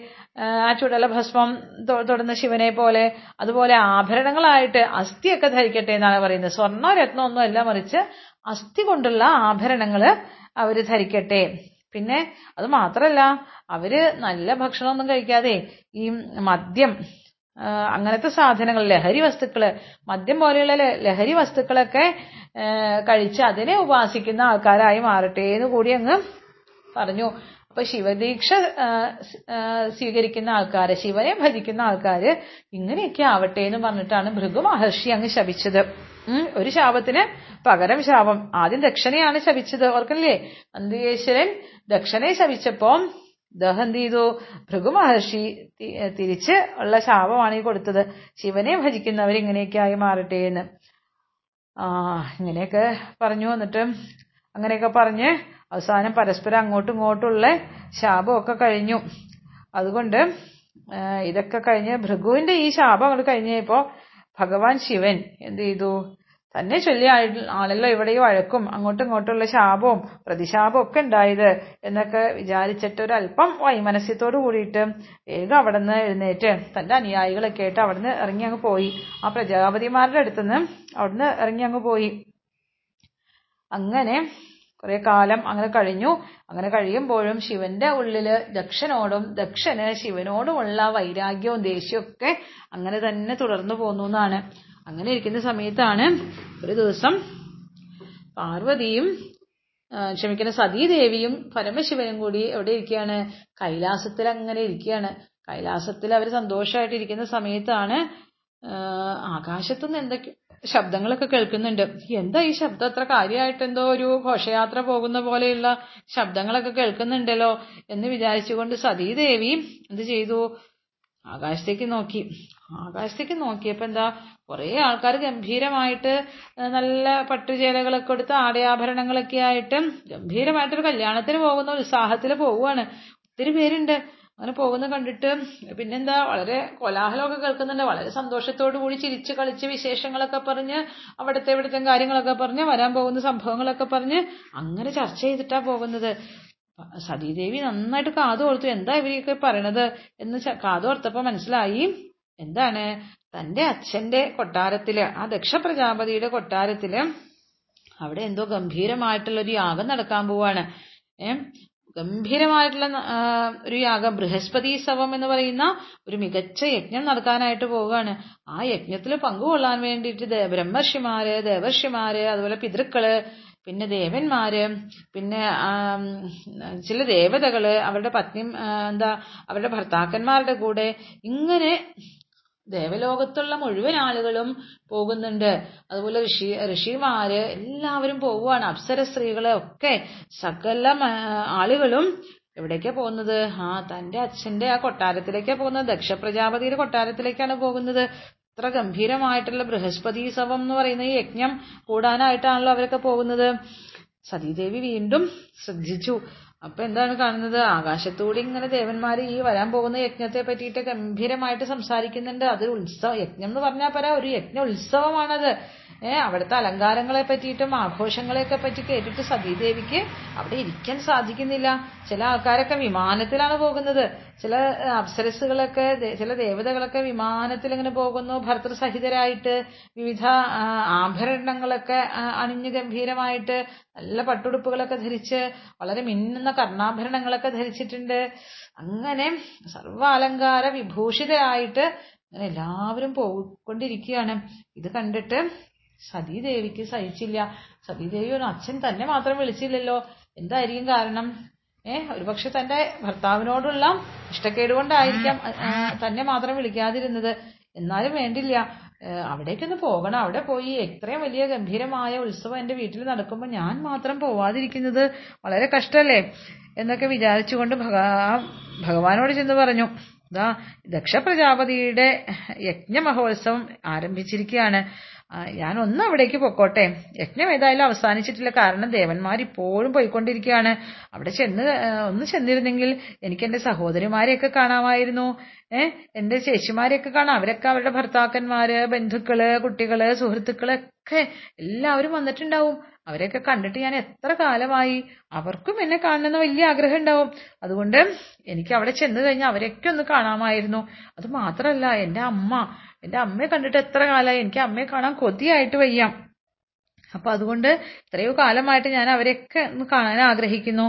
ആ ചുടല ഭസ്മം തൊടുന്ന ശിവനെ പോലെ അതുപോലെ ആഭരണങ്ങളായിട്ട് അസ്ഥിയൊക്കെ ധരിക്കട്ടെ എന്നാണ് പറയുന്നത്. സ്വർണ രത്നം ഒന്നും അല്ല മറിച്ച് അസ്ഥി കൊണ്ടുള്ള ആഭരണങ്ങൾ അവർ ധരിക്കട്ടെ. പിന്നെ അത് മാത്രല്ല അവർ നല്ല ഭക്ഷണമൊന്നും കഴിക്കാതെ ഈ മദ്യം അങ്ങനത്തെ സാധനങ്ങൾ ലഹരി വസ്തുക്കൾ മദ്യം പോലെയുള്ള ലഹരി വസ്തുക്കളൊക്കെ കഴിച്ച് അതിനെ ഉപാസിക്കുന്ന ആൾക്കാരായി മാറട്ടെ എന്ന് കൂടി അങ്ങ് പറഞ്ഞു. അപ്പൊ ശിവദീക്ഷ സ്വീകരിക്കുന്ന ആൾക്കാര് ശിവനെ ഭജിക്കുന്ന ആൾക്കാര് ഇങ്ങനെയൊക്കെ ആവട്ടെ എന്ന് പറഞ്ഞിട്ടാണ് ഭൃഗു മഹർഷി അങ്ങ് ശപിച്ചത്. ഒരു ശാപത്തിന് പകരം ശാപം. ആദ്യം ദക്ഷനെയാണ് ശപിച്ചത് ഓർക്കണില്ലേ? അന്തികേശ്വരൻ ദക്ഷനെ ശപിച്ചപ്പോ ദഹ എന്ത് ചെയ്തു? ഭൃഗു മഹർഷി തിരിച്ച് ഉള്ള ശാപമാണ് ഈ കൊടുത്തത്. ശിവനെ ഭജിക്കുന്നവർ ഇങ്ങനെയൊക്കെ ആയി മാറട്ടെ എന്ന്. ആ ഇങ്ങനെയൊക്കെ പറഞ്ഞു എന്നിട്ട് അങ്ങനെയൊക്കെ പറഞ്ഞ് അവസാനം പരസ്പരം അങ്ങോട്ടും ഇങ്ങോട്ടുമുള്ള ശാപമൊക്കെ കഴിഞ്ഞു. അതുകൊണ്ട് ഇതൊക്കെ കഴിഞ്ഞ് ഭൃഗുവിന്റെ ഈ ശാപം അങ്ങോട്ട് കഴിഞ്ഞപ്പോ ഭഗവാൻ ശിവൻ എന്ത് ചെയ്തു? തന്നെ ചൊല്ലി ആണല്ലോ ഇവിടെ ഈ അങ്ങോട്ടും ഇങ്ങോട്ടുമുള്ള ശാപവും പ്രതിശാപവും ഒക്കെ ഉണ്ടായത് എന്നൊക്കെ വിചാരിച്ചിട്ട് ഒരല്പം വൈമനസ്യത്തോട് കൂടിയിട്ട് വേഗം അവിടെ നിന്ന് എഴുന്നേറ്റ് തന്റെ അനുയായികളൊക്കെ ആയിട്ട് അവിടുന്ന് ഇറങ്ങി അങ്ങ് പോയി. ആ പ്രജാപതിമാരുടെ അടുത്തുനിന്ന് അവിടുന്ന് ഇറങ്ങി അങ്ങ് പോയി. അങ്ങനെ കുറെ കാലം അങ്ങനെ കഴിഞ്ഞു. അങ്ങനെ കഴിയുമ്പോഴും ശിവന്റെ ഉള്ളിൽ ദക്ഷനോടും ദക്ഷന് ശിവനോടുമുള്ള വൈരാഗ്യവും ദേഷ്യവും ഒക്കെ അങ്ങനെ തന്നെ തുടർന്നു പോന്നു എന്നാണ്. അങ്ങനെ ഇരിക്കുന്ന സമയത്താണ് ഒരു ദിവസം പാർവതിയും ക്ഷമിക്കുന്ന സതീദേവിയും പരമശിവനും കൂടി എവിടെ ഇരിക്കുകയാണ്? കൈലാസത്തിൽ അങ്ങനെ ഇരിക്കുകയാണ്. കൈലാസത്തിൽ അവർ സന്തോഷമായിട്ട് ഇരിക്കുന്ന സമയത്താണ് ആകാശത്തുനിന്ന് എന്തൊക്കെ ശബ്ദങ്ങളൊക്കെ കേൾക്കുന്നുണ്ട്. എന്താ ഈ ശബ്ദം? അത്ര കാര്യമായിട്ട് എന്തോ ഒരു ഘോഷയാത്ര പോകുന്ന പോലെയുള്ള ശബ്ദങ്ങളൊക്കെ കേൾക്കുന്നുണ്ടല്ലോ എന്ന് വിചാരിച്ചുകൊണ്ട് സതീദേവി എന്ത് ചെയ്തു? ആകാശത്തേക്ക് നോക്കി. ആകാശത്തേക്ക് നോക്കിയപ്പോ എന്താ കുറെ ആൾക്കാർ ഗംഭീരമായിട്ട് നല്ല പട്ടുചേലകളൊക്കെ എടുത്ത് ആടയാഭരണങ്ങളൊക്കെ ആയിട്ട് ഗംഭീരമായിട്ടൊരു കല്യാണത്തിന് പോകുന്ന ഉത്സാഹത്തിൽ പോവുകയാണ് ഒത്തിരി പേരുണ്ട്. അങ്ങനെ പോകുന്ന കണ്ടിട്ട് പിന്നെന്താ വളരെ കോലാഹലമൊക്കെ കേൾക്കുന്നുണ്ട്. വളരെ സന്തോഷത്തോടു കൂടി ചിരിച്ച് കളിച്ച് വിശേഷങ്ങളൊക്കെ പറഞ്ഞ് അവിടുത്തെ ഇവിടുത്തെ കാര്യങ്ങളൊക്കെ പറഞ്ഞ് വരാൻ പോകുന്ന സംഭവങ്ങളൊക്കെ പറഞ്ഞ് അങ്ങനെ ചർച്ച ചെയ്തിട്ടാ പോകുന്നത്. സതീദേവി നന്നായിട്ട് കാതോർത്തു. എന്താ ഇവരൊക്കെ പറയണത് എന്ന് കാതോർത്തപ്പോ മനസ്സിലായി. എന്താണ്? തന്റെ അച്ഛന്റെ കൊട്ടാരത്തിൽ ആ ദക്ഷ പ്രജാപതിയുടെ കൊട്ടാരത്തിൽ അവിടെ എന്തോ ഗംഭീരമായിട്ടുള്ള ഒരു യാഗം നടക്കാൻ പോവാണ്. ഏ? ഗംഭീരമായിട്ടുള്ള ഒരു യാഗം ബൃഹസ്പതി സവം എന്ന് പറയുന്ന ഒരു മികച്ച യജ്ഞം നടക്കാനായിട്ട് പോവുകയാണ് ആ യജ്ഞത്തിൽ പങ്കുകൊള്ളാൻ വേണ്ടിയിട്ട് ബ്രഹ്മർഷിമാര് ദേവർഷിമാര് അതുപോലെ പിതൃക്കൾ പിന്നെ ദേവന്മാര് പിന്നെ ചില ദേവതകൾ അവരുടെ പത്നി എന്താ അവരുടെ ഭർത്താക്കന്മാരുടെ കൂടെ ഇങ്ങനെ ദേവലോകത്തുള്ള മുഴുവൻ ആളുകളും പോകുന്നുണ്ട്. അതുപോലെ ഋഷി ഋഷിമാര് എല്ലാവരും പോവുകയാണ്. അപ്സര സ്ത്രീകളെ ഒക്കെ സകല ആളുകളും എവിടേക്കാ പോകുന്നത്? ആ തന്റെ അച്ഛന്റെ ആ കൊട്ടാരത്തിലേക്കാ പോകുന്നത്. ദക്ഷ പ്രജാപതിയുടെ കൊട്ടാരത്തിലേക്കാണ് പോകുന്നത്. ഇത്ര ഗംഭീരമായിട്ടുള്ള ബൃഹസ്പതി സവം എന്ന് പറയുന്ന ഈ യജ്ഞം കൂടാനായിട്ടാണല്ലോ അവരൊക്കെ പോകുന്നത്. സതീദേവി വീണ്ടും ശ്രദ്ധിച്ചു. അപ്പൊ എന്താണ് കാണുന്നത്? ആകാശത്തൂടെ ഇങ്ങനെ ദേവന്മാര് ഈ വരാൻ പോകുന്ന യജ്ഞത്തെ പറ്റിയിട്ട് ഗംഭീരമായിട്ട് സംസാരിക്കുന്നുണ്ട്. അതൊരു ഉത്സവം യജ്ഞം എന്ന് പറഞ്ഞാൽ പോരാ ഒരു യജ്ഞ ഉത്സവമാണത്. അവിടുത്തെ അലങ്കാരങ്ങളെ പറ്റിയിട്ടും ആഘോഷങ്ങളെയൊക്കെ പറ്റി കേട്ടിട്ട് സതീദേവിക്ക് അവിടെ ഇരിക്കാൻ സാധിക്കുന്നില്ല. ചില ആൾക്കാരൊക്കെ വിമാനത്തിലാണ് പോകുന്നത്. ചില അപ്സരസുകളൊക്കെ ചില ദേവതകളൊക്കെ വിമാനത്തിൽ ഇങ്ങനെ പോകുന്നു. ഭർത്തൃസഹിതരായിട്ട് വിവിധ ആഭരണങ്ങളൊക്കെ അണിഞ്ഞു ഗംഭീരമായിട്ട് നല്ല പട്ടുടുപ്പുകളൊക്കെ ധരിച്ച് വളരെ മിന്നുന്ന കർണാഭരണങ്ങളൊക്കെ ധരിച്ചിട്ടുണ്ട്. അങ്ങനെ സർവാലങ്കാര വിഭൂഷിതരായിട്ട് അങ്ങനെ എല്ലാവരും പോയിക്കൊണ്ടിരിക്കുകയാണ്. ഇത് കണ്ടിട്ട് സതീദേവിക്ക് സഹിച്ചില്ല. സതീദേവി ഒരു അച്ഛൻ തന്നെ മാത്രം വിളിച്ചില്ലല്ലോ. എന്തായിരിക്കും കാരണം? ഏഹ് ഒരുപക്ഷെ തന്റെ ഭർത്താവിനോടുള്ള ഇഷ്ടക്കേട് കൊണ്ടായിരിക്കാം തന്നെ മാത്രം വിളിക്കാതിരുന്നത്. എന്നാലും വേണ്ടില്ല. അവിടേക്കൊന്ന് പോകണം. അവിടെ പോയി എത്രയും വലിയ ഗംഭീരമായ ഉത്സവം എന്റെ വീട്ടിൽ നടക്കുമ്പോൾ ഞാൻ മാത്രം പോവാതിരിക്കുന്നത് വളരെ കഷ്ടല്ലേ? എന്നൊക്കെ വിചാരിച്ചുകൊണ്ട് ഭഗവാനോട് ചെന്ന് പറഞ്ഞു ദാ ദക്ഷ പ്രജാപതിയുടെ യജ്ഞമഹോത്സവം ആരംഭിച്ചിരിക്കുകയാണ്. ഞാൻ ഒന്ന് അവിടേക്ക് പൊക്കോട്ടെ. യജ്ഞം ഏതായാലും അവസാനിച്ചിട്ടില്ല. കാരണം ദേവന്മാർ ഇപ്പോഴും പോയിക്കൊണ്ടിരിക്കുകയാണ്. അവിടെ ചെന്ന് ഒന്ന് ചെന്നിരുന്നെങ്കിൽ എനിക്ക് എന്റെ സഹോദരിമാരെയൊക്കെ കാണാമായിരുന്നു. ഏഹ് എന്റെ ചേച്ചിമാരെയൊക്കെ കാണാം. അവരൊക്കെ അവരുടെ ഭർത്താക്കന്മാര് ബന്ധുക്കൾ കുട്ടികൾ സുഹൃത്തുക്കളൊക്കെ എല്ലാവരും വന്നിട്ടുണ്ടാവും. അവരെയൊക്കെ കണ്ടിട്ട് ഞാൻ എത്ര കാലമായി അവർക്കും എന്നെ കാണണമെന്ന് വലിയ ആഗ്രഹം ഉണ്ടാവും അതുകൊണ്ട് എനിക്ക് അവിടെ ചെന്ന് കഴിഞ്ഞാൽ അവരെയൊക്കെ ഒന്ന് കാണാമായിരുന്നു. അത് മാത്രമല്ല എന്റെ അമ്മ എന്റെ അമ്മയെ കണ്ടിട്ട് എത്ര കാലമായി? എനിക്ക് അമ്മയെ കാണാൻ കൊതിയായിട്ട് വയ്യ. അപ്പൊ അതുകൊണ്ട് എത്രയോ കാലമായിട്ട് ഞാൻ അവരെയൊക്കെ ഒന്ന് കാണാൻ ആഗ്രഹിക്കുന്നു.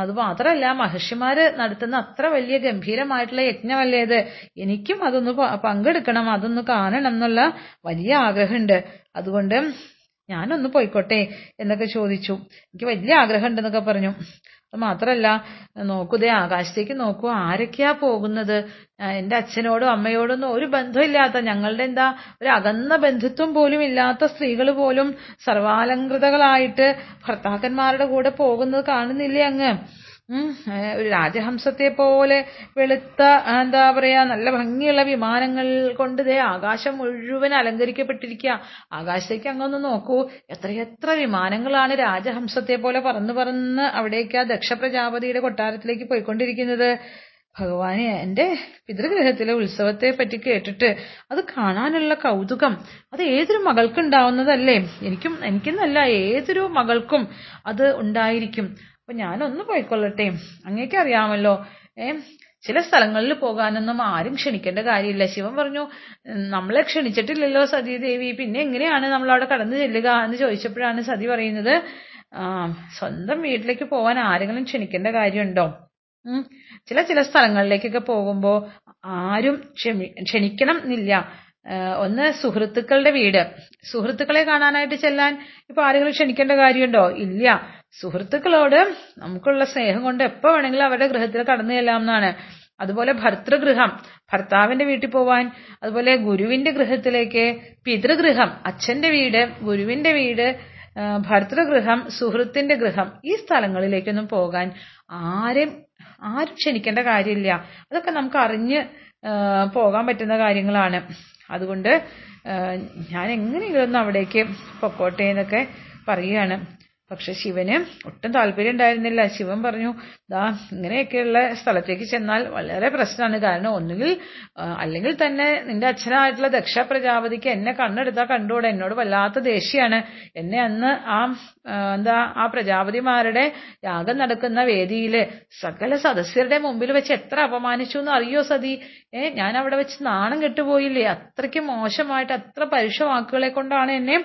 അത് മാത്രമല്ല മഹർഷിമാര് നടത്തുന്ന അത്ര വലിയ ഗംഭീരമായിട്ടുള്ള യജ്ഞമല്ലേ ഇത്? എനിക്കും അതൊന്ന് പങ്കെടുക്കണം അതൊന്ന് കാണണം എന്നുള്ള വലിയ ആഗ്രഹമുണ്ട്. അതുകൊണ്ട് ഞാനൊന്ന് പോയിക്കോട്ടെ എന്നൊക്കെ ചോദിച്ചു. എനിക്ക് വലിയ ആഗ്രഹം ഉണ്ടെന്നൊക്കെ പറഞ്ഞു. അത് മാത്രല്ല നോക്കൂ ദേ ആകാശത്തേക്ക് നോക്കൂ ആരൊക്കെയാ പോകുന്നത്? എന്റെ അച്ഛനോടും അമ്മയോടൊന്നും ഒരു ബന്ധമില്ലാത്ത ഞങ്ങളുടെ എന്താ ഒരു അകന്ന ബന്ധുത്വം പോലും ഇല്ലാത്ത സ്ത്രീകൾ പോലും സർവാലങ്കൃതകളായിട്ട് ഭർത്താക്കന്മാരുടെ കൂടെ പോകുന്നത് കാണുന്നില്ലേ അങ്ങ്? ഒരു രാജഹംസത്തെ പോലെ വെളുത്ത എന്താ പറയാ നല്ല ഭംഗിയുള്ള വിമാനങ്ങൾ കൊണ്ട് ദേ ആകാശം മുഴുവൻ അലങ്കരിക്കപ്പെട്ടിരിക്കുക ആകാശത്തേക്ക് അങ്ങൊന്ന് നോക്കൂ. എത്രയെത്ര വിമാനങ്ങളാണ് രാജഹംസത്തെ പോലെ പറന്ന് പറന്ന് അവിടേക്ക് ആ ദക്ഷ പ്രജാപതിയുടെ കൊട്ടാരത്തിലേക്ക് പോയിക്കൊണ്ടിരിക്കുന്നത്. ഭഗവാനെ എന്റെ പിതൃഗ്രഹത്തിലെ ഉത്സവത്തെ പറ്റി കേട്ടിട്ട് അത് കാണാനുള്ള കൗതുകം. അത് ഏതൊരു മകൾക്കുണ്ടാവുന്നതല്ലേ? എനിക്കും എനിക്കെന്നല്ല ഏതൊരു മകൾക്കും അത് ഉണ്ടായിരിക്കും. അപ്പൊ ഞാനൊന്ന് പോയിക്കൊള്ളട്ടെ. അങ്ങേക്ക് അറിയാമല്ലോ. ഏ ചില സ്ഥലങ്ങളിൽ പോകാനൊന്നും ആരും ക്ഷണിക്കേണ്ട കാര്യമില്ല. ശിവൻ പറഞ്ഞു നമ്മളെ ക്ഷണിച്ചിട്ടില്ലല്ലോ സതീദേവി പിന്നെ എങ്ങനെയാണ് നമ്മൾ അവിടെ കടന്നു ചെല്ലുക? എന്ന് ചോദിച്ചപ്പോഴാണ് സതി പറയുന്നത് സ്വന്തം വീട്ടിലേക്ക് പോകാൻ ആരെങ്കിലും ക്ഷണിക്കേണ്ട കാര്യമുണ്ടോ? ചില ചില സ്ഥലങ്ങളിലേക്കൊക്കെ പോകുമ്പോൾ ആരും ക്ഷണിക്കണം എന്നില്ല. ഒന്ന് സുഹൃത്തുക്കളുടെ വീട്. സുഹൃത്തുക്കളെ കാണാനായിട്ട് ചെല്ലാൻ ഇപ്പൊ ആരെങ്കിലും ക്ഷണിക്കേണ്ട കാര്യമുണ്ടോ? ഇല്ല. സുഹൃത്തുക്കളോട് നമുക്കുള്ള സ്നേഹം കൊണ്ട് എപ്പോ വേണമെങ്കിലും അവരുടെ ഗൃഹത്തിൽ കടന്നു ചെല്ലാമെന്നാണ് അതുപോലെ ഭർതൃഗൃഹം ഭർത്താവിന്റെ വീട്ടിൽ പോവാൻ അതുപോലെ ഗുരുവിന്റെ ഗൃഹത്തിലേക്ക് പിതൃഗൃഹം അച്ഛന്റെ വീട് ഗുരുവിന്റെ വീട് ഭർതൃഗൃഹം സുഹൃത്തിന്റെ ഗൃഹം ഈ സ്ഥലങ്ങളിലേക്കൊന്നും പോകാൻ ആരും ആരും ക്ഷണിക്കേണ്ട കാര്യമില്ല. അതൊക്കെ നമുക്ക് അറിഞ്ഞ് പോകാൻ പറ്റുന്ന കാര്യങ്ങളാണ്. അതുകൊണ്ട് ഞാൻ എങ്ങനെയെങ്കിലും ഒന്ന് അവിടേക്ക് പൊക്കോട്ടെ എന്നൊക്കെ പറയുകയാണ്. പക്ഷെ ശിവന് ഒട്ടും താല്പര്യം ഉണ്ടായിരുന്നില്ല. ശിവൻ പറഞ്ഞു ദാ ഇങ്ങനെയൊക്കെയുള്ള സ്ഥലത്തേക്ക് ചെന്നാൽ വളരെ പ്രശ്നമാണ്. കാരണം ഒന്നുകിൽ അല്ലെങ്കിൽ തന്നെ നിന്റെ അച്ഛനായിട്ടുള്ള ദക്ഷ പ്രജാപതിക്ക് എന്നെ കണ്ണെടുത്താൽ കണ്ടുകൂടെ? എന്നോട് വല്ലാത്ത ദേഷ്യമാണ്. എന്നെ അന്ന് ആ എന്താ ആ പ്രജാപതിമാരുടെ യാഗം നടക്കുന്ന വേദിയിൽ സകല സദസ്യരുടെ മുമ്പിൽ വെച്ച് എത്ര അപമാനിച്ചു എന്ന് അറിയോ സതി? ഏ ഞാൻ അവിടെ വെച്ച് നാണം കെട്ടുപോയില്ലേ? അത്രയ്ക്ക് മോശമായിട്ട് അത്ര പരുഷ വാക്കുകളെ കൊണ്ടാണ് എന്നെ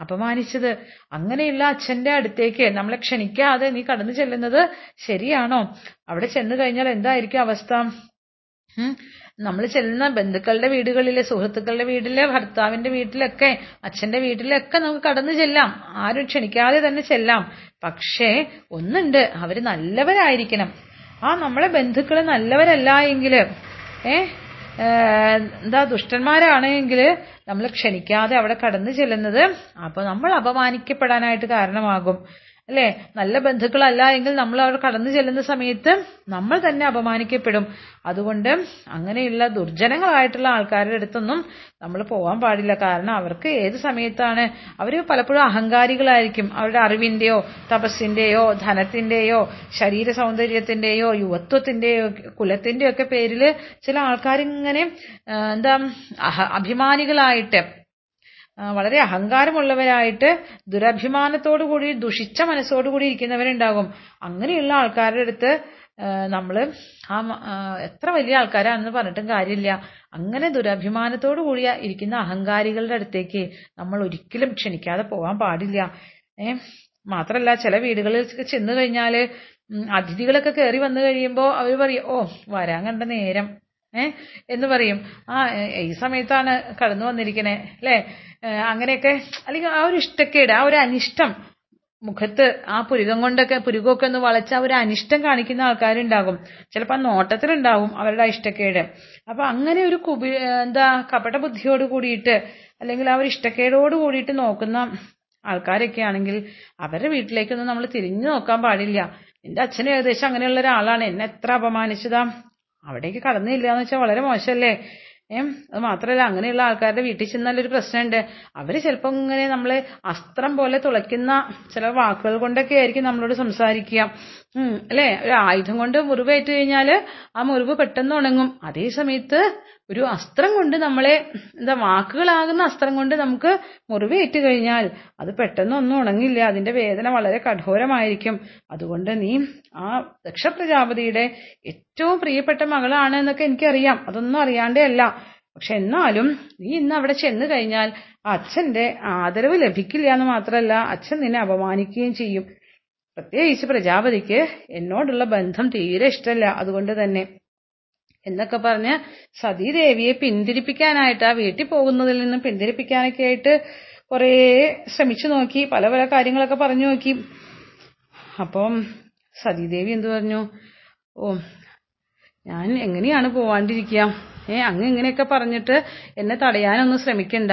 അപമാനിച്ചത്. അങ്ങനെയുള്ള അച്ഛന്റെ അടുത്തേക്ക് നമ്മളെ ക്ഷണിക്കാതെ നീ കടന്നു ചെല്ലുന്നത് ശരിയാണോ? അവിടെ ചെന്നു കഴിഞ്ഞാൽ എന്തായിരിക്കും അവസ്ഥ? നമ്മൾ ചെല്ലുന്ന ബന്ധുക്കളുടെ വീടുകളിലെ സുഹൃത്തുക്കളുടെ വീട്ടിലെ ഭർത്താവിന്റെ വീട്ടിലൊക്കെ അച്ഛന്റെ വീട്ടിലൊക്കെ നമുക്ക് കടന്നു ചെല്ലാം. ആരും ക്ഷണിക്കാതെ തന്നെ ചെല്ലാം. പക്ഷേ ഒന്നുണ്ട്. അവർ നല്ലവരായിരിക്കണം. ആ നമ്മളെ ബന്ധുക്കൾ നല്ലവരല്ല എങ്കിൽ ഏ? എന്താ ദുഷ്ടന്മാരാണെങ്കിൽ നമ്മൾ ക്ഷണിക്കാതെ അവിടെ കടന്നു ചെല്ലുന്നത്. അപ്പൊ നമ്മൾ അപമാനിക്കപ്പെടാനായിട്ട് കാരണമാകും. അല്ലേ? നല്ല ബന്ധുക്കളല്ല എങ്കിൽ നമ്മൾ അവർ കടന്നു ചെല്ലുന്ന സമയത്ത് നമ്മൾ തന്നെ അപമാനിക്കപ്പെടും. അതുകൊണ്ട് അങ്ങനെയുള്ള ദുർജനങ്ങളായിട്ടുള്ള ആൾക്കാരുടെ അടുത്തൊന്നും നമ്മൾ പോകാൻ പാടില്ല. കാരണം അവർക്ക് ഏത് സമയത്താണ്? അവർ പലപ്പോഴും അഹങ്കാരികളായിരിക്കും. അവരുടെ അറിവിന്റെയോ തപസ്സിന്റെയോ ധനത്തിന്റെയോ ശരീര സൗന്ദര്യത്തിന്റെയോ യുവത്വത്തിന്റെയോ കുലത്തിന്റെയോ ഒക്കെ പേരിൽ ചില ആൾക്കാരിങ്ങനെ എന്താ അഭിമാനികളായിട്ട് വളരെ അഹങ്കാരമുള്ളവരായിട്ട് ദുരഭിമാനത്തോടു കൂടി ദുഷിച്ച മനസ്സോടു കൂടി ഇരിക്കുന്നവരുണ്ടാകും. അങ്ങനെയുള്ള ആൾക്കാരുടെ അടുത്ത് നമ്മൾ ആ എത്ര വലിയ ആൾക്കാരാണെന്ന് പറഞ്ഞിട്ടും കാര്യമില്ല. അങ്ങനെ ദുരഭിമാനത്തോടു കൂടി ഇരിക്കുന്ന അഹങ്കാരികളുടെ അടുത്തേക്ക് നമ്മൾ ഒരിക്കലും ക്ഷണിക്കാതെ പോകാൻ പാടില്ല. ഏ മാത്രല്ല ചില വീടുകളിൽ ചെന്ന് കഴിഞ്ഞാൽ അതിഥികളൊക്കെ കയറി വന്നു കഴിയുമ്പോൾ അവർ പറയും ഓ വരാൻ കണ്ട നേരം. എന്ന് പറയും. ആ ഈ സമയത്താണ് കടന്നു വന്നിരിക്കണേ അല്ലേ? അങ്ങനെയൊക്കെ അല്ലെങ്കിൽ ആ ഒരു ഇഷ്ടക്കേട് ആ ഒരു അനിഷ്ടം മുഖത്ത് ആ പുരുകം കൊണ്ടൊക്കെ പുരുകമൊക്കെ ഒന്ന് വളച്ച് ആ ഒരു അനിഷ്ടം കാണിക്കുന്ന ആൾക്കാരുണ്ടാകും. ചിലപ്പോൾ ആ നോട്ടത്തിലുണ്ടാവും അവരുടെ ആ ഇഷ്ടക്കേട്. അപ്പൊ അങ്ങനെ ഒരു കുബി എന്താ കപട ബുദ്ധിയോട് കൂടിയിട്ട് അല്ലെങ്കിൽ ആ ഒരു ഇഷ്ടക്കേടോട് കൂടിയിട്ട് നോക്കുന്ന ആൾക്കാരൊക്കെ ആണെങ്കിൽ അവരുടെ വീട്ടിലേക്കൊന്നും നമ്മൾ തിരിഞ്ഞു നോക്കാൻ പാടില്ല. എന്റെ അച്ഛനും ഏകദേശം അങ്ങനെയുള്ള ഒരാളാണ്. എന്നെ എത്ര അപമാനിച്ചതാ. അവിടേക്ക് കടന്നില്ല എന്ന് വെച്ചാൽ വളരെ മോശമല്ലേ ഏം അത് മാത്രമല്ല അങ്ങനെയുള്ള ആൾക്കാരുടെ വീട്ടിൽ ചെന്നാൽ ഒരു പ്രശ്നമുണ്ട് അവർ ചിലപ്പോൾ ഇങ്ങനെ നമ്മളെ അസ്ത്രം പോലെ തുളയ്ക്കുന്ന ചില വാക്കുകൾ കൊണ്ടൊക്കെ ആയിരിക്കും നമ്മളോട് സംസാരിക്കുക. അല്ലേ? ഒരു ആയുധം കൊണ്ട് മുറിവേറ്റ് കഴിഞ്ഞാൽ ആ മുറിവ് പെട്ടെന്ന് ഉണങ്ങും. അതേ സമയത്ത് ഒരു അസ്ത്രം കൊണ്ട് നമ്മളെ എന്താ വാക്കുകളാകുന്ന അസ്ത്രം കൊണ്ട് നമുക്ക് മുറിവേറ്റ് കഴിഞ്ഞാൽ അത് പെട്ടെന്ന് ഒന്നും ഉണങ്ങില്ല അതിന്റെ വേദന വളരെ കഠോരമായിരിക്കും. അതുകൊണ്ട് നീ ആ ദക്ഷ പ്രജാപതിയുടെ ഏറ്റവും പ്രിയപ്പെട്ട മകളാണ് എന്നൊക്കെ എനിക്കറിയാം. അതൊന്നും അറിയാണ്ടേ അല്ല. പക്ഷെ എന്നാലും നീ ഇന്ന് അവിടെ ചെന്ന് കഴിഞ്ഞാൽ അച്ഛന്റെ ആദരവ് ലഭിക്കില്ല എന്ന് മാത്രമല്ല അച്ഛൻ നിന്നെ അപമാനിക്കുകയും ചെയ്യും. പ്രത്യേകിച്ച് പ്രജാപതിക്ക് എന്നോടുള്ള ബന്ധം തീരെ ഇഷ്ടമല്ല. അതുകൊണ്ട് തന്നെ എന്നൊക്കെ പറഞ്ഞ് സതീദേവിയെ പിന്തിരിപ്പിക്കാനായിട്ട് ആ വീട്ടിൽ പോകുന്നതിൽ നിന്ന് പിന്തിരിപ്പിക്കാനൊക്കെ ആയിട്ട് കുറേ ശ്രമിച്ചു നോക്കി പല പല കാര്യങ്ങളൊക്കെ പറഞ്ഞു നോക്കി. അപ്പം സതീദേവി എന്തു പറഞ്ഞു? ഓ ഞാൻ എങ്ങനെയാണ് പോവാണ്ടിരിക്കുക? ഏ അങ്ങ് ഇങ്ങനെയൊക്കെ പറഞ്ഞിട്ട് എന്നെ തടയാനൊന്നും ശ്രമിക്കണ്ട.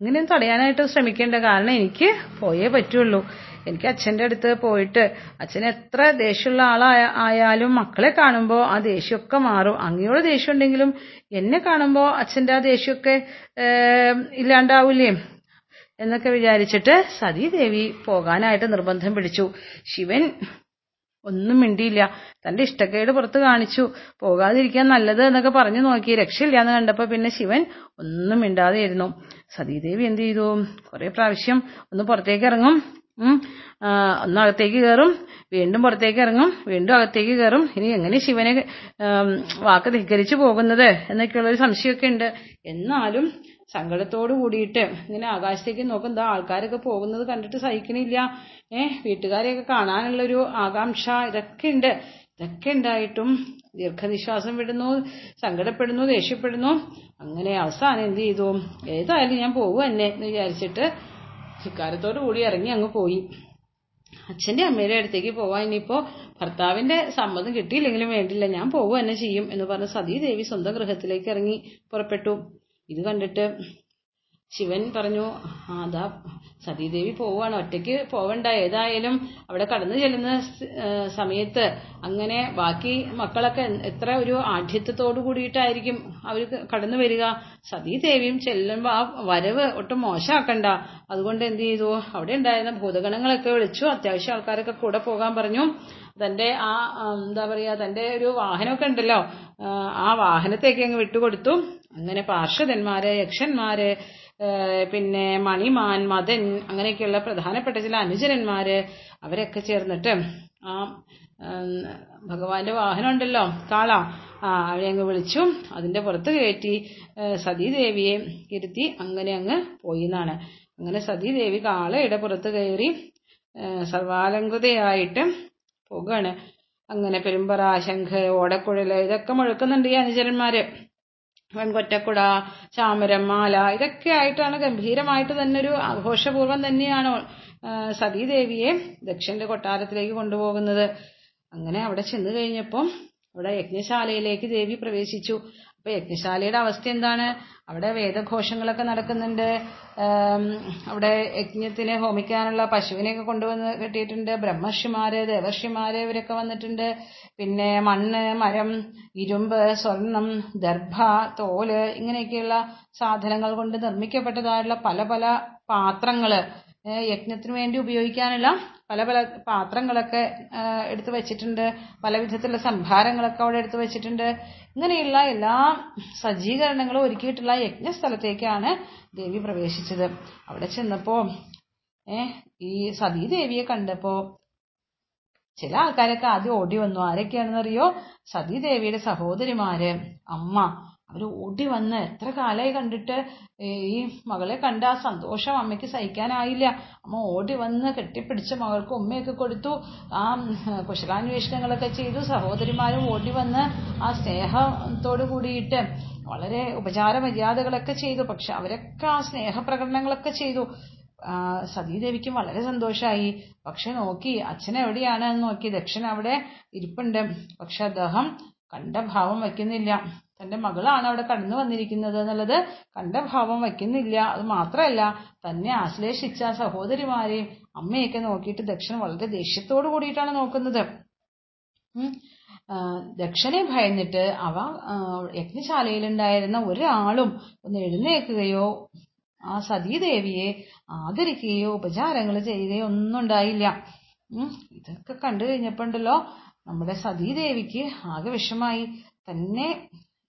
ഇങ്ങനെ തടയാനായിട്ട് ശ്രമിക്കേണ്ട. കാരണം എനിക്ക് പോയേ പറ്റുള്ളൂ. എനിക്ക് അച്ഛന്റെ അടുത്ത് പോയിട്ട് അച്ഛൻ എത്ര ദേഷ്യമുള്ള ആളായ ആയാലും മക്കളെ കാണുമ്പോൾ ആ ദേഷ്യമൊക്കെ മാറും. അങ്ങയോട് ദേഷ്യം ഉണ്ടെങ്കിലും എന്നെ കാണുമ്പോൾ അച്ഛന്റെ ആ ദേഷ്യമൊക്കെ ഇല്ലാണ്ടാവൂലേ? എന്നൊക്കെ വിചാരിച്ചിട്ട് സതീദേവി പോകാനായിട്ട് നിർബന്ധം പിടിച്ചു. ശിവൻ ഒന്നും മിണ്ടിയില്ല. തന്റെ ഇഷ്ടക്കേട് പുറത്ത് കാണിച്ചു. പോകാതിരിക്കാൻ നല്ലത് എന്നൊക്കെ പറഞ്ഞു നോക്കി. രക്ഷയില്ല എന്ന് കണ്ടപ്പോ പിന്നെ ശിവൻ ഒന്നും മിണ്ടാതെ ഇരുന്നു സതീദേവി എന്ത് ചെയ്തു? കുറെ പ്രാവശ്യം ഒന്ന് പുറത്തേക്ക് ഇറങ്ങും. ഒന്ന് അകത്തേക്ക് കയറും വീണ്ടും പുറത്തേക്ക് ഇറങ്ങും വീണ്ടും അകത്തേക്ക് കയറും ഇനി എങ്ങനെ ശിവനെ വാക്ക് ധിക്കരിച്ചു പോകുന്നത് എന്നൊക്കെയുള്ളൊരു സംശയമൊക്കെ ഉണ്ട്. എന്നാലും സങ്കടത്തോട് കൂടിയിട്ട് ഇങ്ങനെ ആകാശത്തേക്ക് നോക്കും ദാ ആൾക്കാരൊക്കെ പോകുന്നത് കണ്ടിട്ട് സഹിക്കണില്ല. ഏഹ് വീട്ടുകാരെയൊക്കെ കാണാനുള്ളൊരു ആകാംക്ഷ ഇതൊക്കെ ഉണ്ട്. ഇതൊക്കെ ഉണ്ടായിട്ടും ദീർഘനിശ്വാസം വിടുന്നു സങ്കടപ്പെടുന്നു ദേഷ്യപ്പെടുന്നു. അങ്ങനെ അവസാനം എന്ത് ചെയ്തു? ഏതായാലും ഞാൻ പോകുക തന്നെ എന്ന് വിചാരിച്ചിട്ട് ധിക്കാരത്തോടു കൂടി ഇറങ്ങി അങ്ങ് പോയി. അച്ഛന്റെ അമ്മയുടെ അടുത്തേക്ക് പോവാൻ ഇനിയിപ്പോ ഭർത്താവിന്റെ സമ്മതം കിട്ടിയില്ലെങ്കിലും വേണ്ടില്ല ഞാൻ പോവുക തന്നെ ചെയ്യും എന്ന് പറഞ്ഞ് സതീദേവി സ്വന്തം ഗൃഹത്തിലേക്ക് ഇറങ്ങി പുറപ്പെട്ടു. ഇത് കണ്ടിട്ട് ശിവൻ പറഞ്ഞു അതാ സതീദേവി പോവാണ് ഒറ്റയ്ക്ക് പോവണ്ട. ഏതായാലും അവിടെ കടന്നു ചെല്ലുന്ന സമയത്ത് അങ്ങനെ ബാക്കി മക്കളൊക്കെ എത്ര ഒരു ആഢ്യത്വത്തോടു കൂടിയിട്ടായിരിക്കും അവർ കടന്നു വരിക. സതീദേവിയും ചെല്ലുമ്പോൾ ആ വരവ് ഒട്ടും മോശമാക്കണ്ട. അതുകൊണ്ട് എന്ത് ചെയ്തു? അവിടെ ഉണ്ടായിരുന്ന ഭൂതഗണങ്ങളൊക്കെ വിളിച്ചു. അത്യാവശ്യം ആൾക്കാരൊക്കെ കൂടെ പോകാൻ പറഞ്ഞു. തന്റെ ആ എന്താ പറയാ തന്റെ ഒരു വാഹനമൊക്കെ ഉണ്ടല്ലോ. ആ വാഹനത്തേക്ക് അങ്ങ് വിട്ടുകൊടുത്തു. അങ്ങനെ പാർഷദന്മാര് യക്ഷന്മാര് പിന്നെ മണിമാൻ മദൻ അങ്ങനെയൊക്കെയുള്ള പ്രധാനപ്പെട്ട ചില അനുചരന്മാര് അവരൊക്കെ ചേർന്നിട്ട് ആ ഭഗവാന്റെ വാഹനം ഉണ്ടല്ലോ കാള ആ അവരെ അങ്ങ് വിളിച്ചു. അതിന്റെ പുറത്ത് കയറ്റി സതീദേവിയെ ഇരുത്തി അങ്ങനെ അങ്ങ് പോയി എന്നാണ് അങ്ങനെ സതീദേവി കാളയുടെ പുറത്ത് കയറി സർവാലങ്കൃതയായിട്ട് പോകുകയാണ് അങ്ങനെ പെരുമ്പറ ശംഖ് ഓടക്കുഴൽ ഇതൊക്കെ മുഴക്കുന്നുണ്ട് ഈ അനുചരന്മാര്. വെൺകൊറ്റക്കുട ചാമരം മാല ഇതൊക്കെ ആയിട്ടാണ് ഗംഭീരമായിട്ട് തന്നെ ഒരു ആഘോഷപൂർവം തന്നെയാണ് സതീദേവിയെ ദക്ഷന്റെ കൊട്ടാരത്തിലേക്ക് കൊണ്ടുപോകുന്നത്. അങ്ങനെ അവിടെ ചെന്ന് കഴിഞ്ഞപ്പം അവിടെ യജ്ഞശാലയിലേക്ക് ദേവി പ്രവേശിച്ചു. അപ്പൊ യജ്ഞശാലയുടെ അവസ്ഥ എന്താണ്? അവിടെ വേദഘോഷങ്ങളൊക്കെ നടക്കുന്നുണ്ട്. അവിടെ യജ്ഞത്തിനെ ഹോമിക്കാനുള്ള പശുവിനെയൊക്കെ കൊണ്ടുവന്ന് കെട്ടിയിട്ടുണ്ട്. ബ്രഹ്മർഷിമാര് ദേവർഷിമാര് ഇവരൊക്കെ വന്നിട്ടുണ്ട്. പിന്നെ മണ്ണ് മരം ഇരുമ്പ് സ്വർണം ദർഭ തോൽ ഇങ്ങനെയൊക്കെയുള്ള സാധനങ്ങൾ കൊണ്ട് നിർമ്മിക്കപ്പെട്ടതായിട്ടുള്ള പല പല പാത്രങ്ങൾ യജ്ഞത്തിന് വേണ്ടി ഉപയോഗിക്കാനുള്ള പല പല പാത്രങ്ങളൊക്കെ എടുത്ത് വെച്ചിട്ടുണ്ട്. പല വിധത്തിലുള്ള സംഭാരങ്ങളൊക്കെ അവിടെ എടുത്ത് വെച്ചിട്ടുണ്ട്. ഇങ്ങനെയുള്ള എല്ലാ സജ്ജീകരണങ്ങളും ഒരുക്കിയിട്ടുള്ള യജ്ഞസ്ഥലത്തേക്കാണ് ദേവി പ്രവേശിച്ചത്. അവിടെ ചെന്നപ്പോ ഏഹ് ഈ സതീദേവിയെ കണ്ടപ്പോ ചില ആൾക്കാരൊക്കെ ആദ്യം ഓടി വന്നു. ആരൊക്കെയാണെന്നറിയോ? സതീദേവിയുടെ സഹോദരിമാര് അമ്മ അവർ ഓടി വന്ന് എത്ര കാലമായി കണ്ടിട്ട് ഈ മകളെ കണ്ട ആ സന്തോഷം അമ്മയ്ക്ക് സഹിക്കാനായില്ല. അമ്മ ഓടി വന്ന് കെട്ടിപ്പിടിച്ച് മകൾക്ക് ഉമ്മയൊക്കെ കൊടുത്തു. ആ കുശലാന്വേഷണങ്ങളൊക്കെ ചെയ്തു. സഹോദരിമാരും ഓടി വന്ന് ആ സ്നേഹത്തോട് കൂടിയിട്ട് വളരെ ഉപചാര മര്യാദകളൊക്കെ ചെയ്തു. പക്ഷെ അവരൊക്കെ ആ സ്നേഹപ്രകടനങ്ങളൊക്കെ ചെയ്തു. സതീദേവിക്കും വളരെ സന്തോഷമായി പക്ഷെ നോക്കി അച്ഛൻ എവിടെയാണ് എന്ന് നോക്കി. ദക്ഷൻ അവിടെ ഇരിപ്പുണ്ട്. പക്ഷെ അദ്ദേഹം കണ്ട ഭാവം വയ്ക്കുന്നില്ല. തന്റെ മകളാണ് അവിടെ കടന്നു വന്നിരിക്കുന്നത് എന്നുള്ളത് കണ്ട ഭാവം വയ്ക്കുന്നില്ല. അത് മാത്രമല്ല തന്നെ ആശ്ലേഷിച്ച സഹോദരിമാരെയും അമ്മയൊക്കെ നോക്കിയിട്ട് ദക്ഷൻ വളരെ ദേഷ്യത്തോടു കൂടിയിട്ടാണ് നോക്കുന്നത്. ദക്ഷനെ ഭയന്നിട്ട് അവ യജ്ഞശാലയിലുണ്ടായിരുന്ന ഒരാളും ഒന്ന് എഴുന്നേൽക്കുകയോ ആ സതീദേവിയെ ആദരിക്കുകയോ ഉപചാരങ്ങൾ ചെയ്യുകയോ ഒന്നും ഉണ്ടായില്ല. ഇതൊക്കെ കണ്ടു കഴിഞ്ഞപ്പോണ്ടല്ലോ നമ്മുടെ സതീദേവിക്ക് ആകെ വിഷമായി. തന്നെ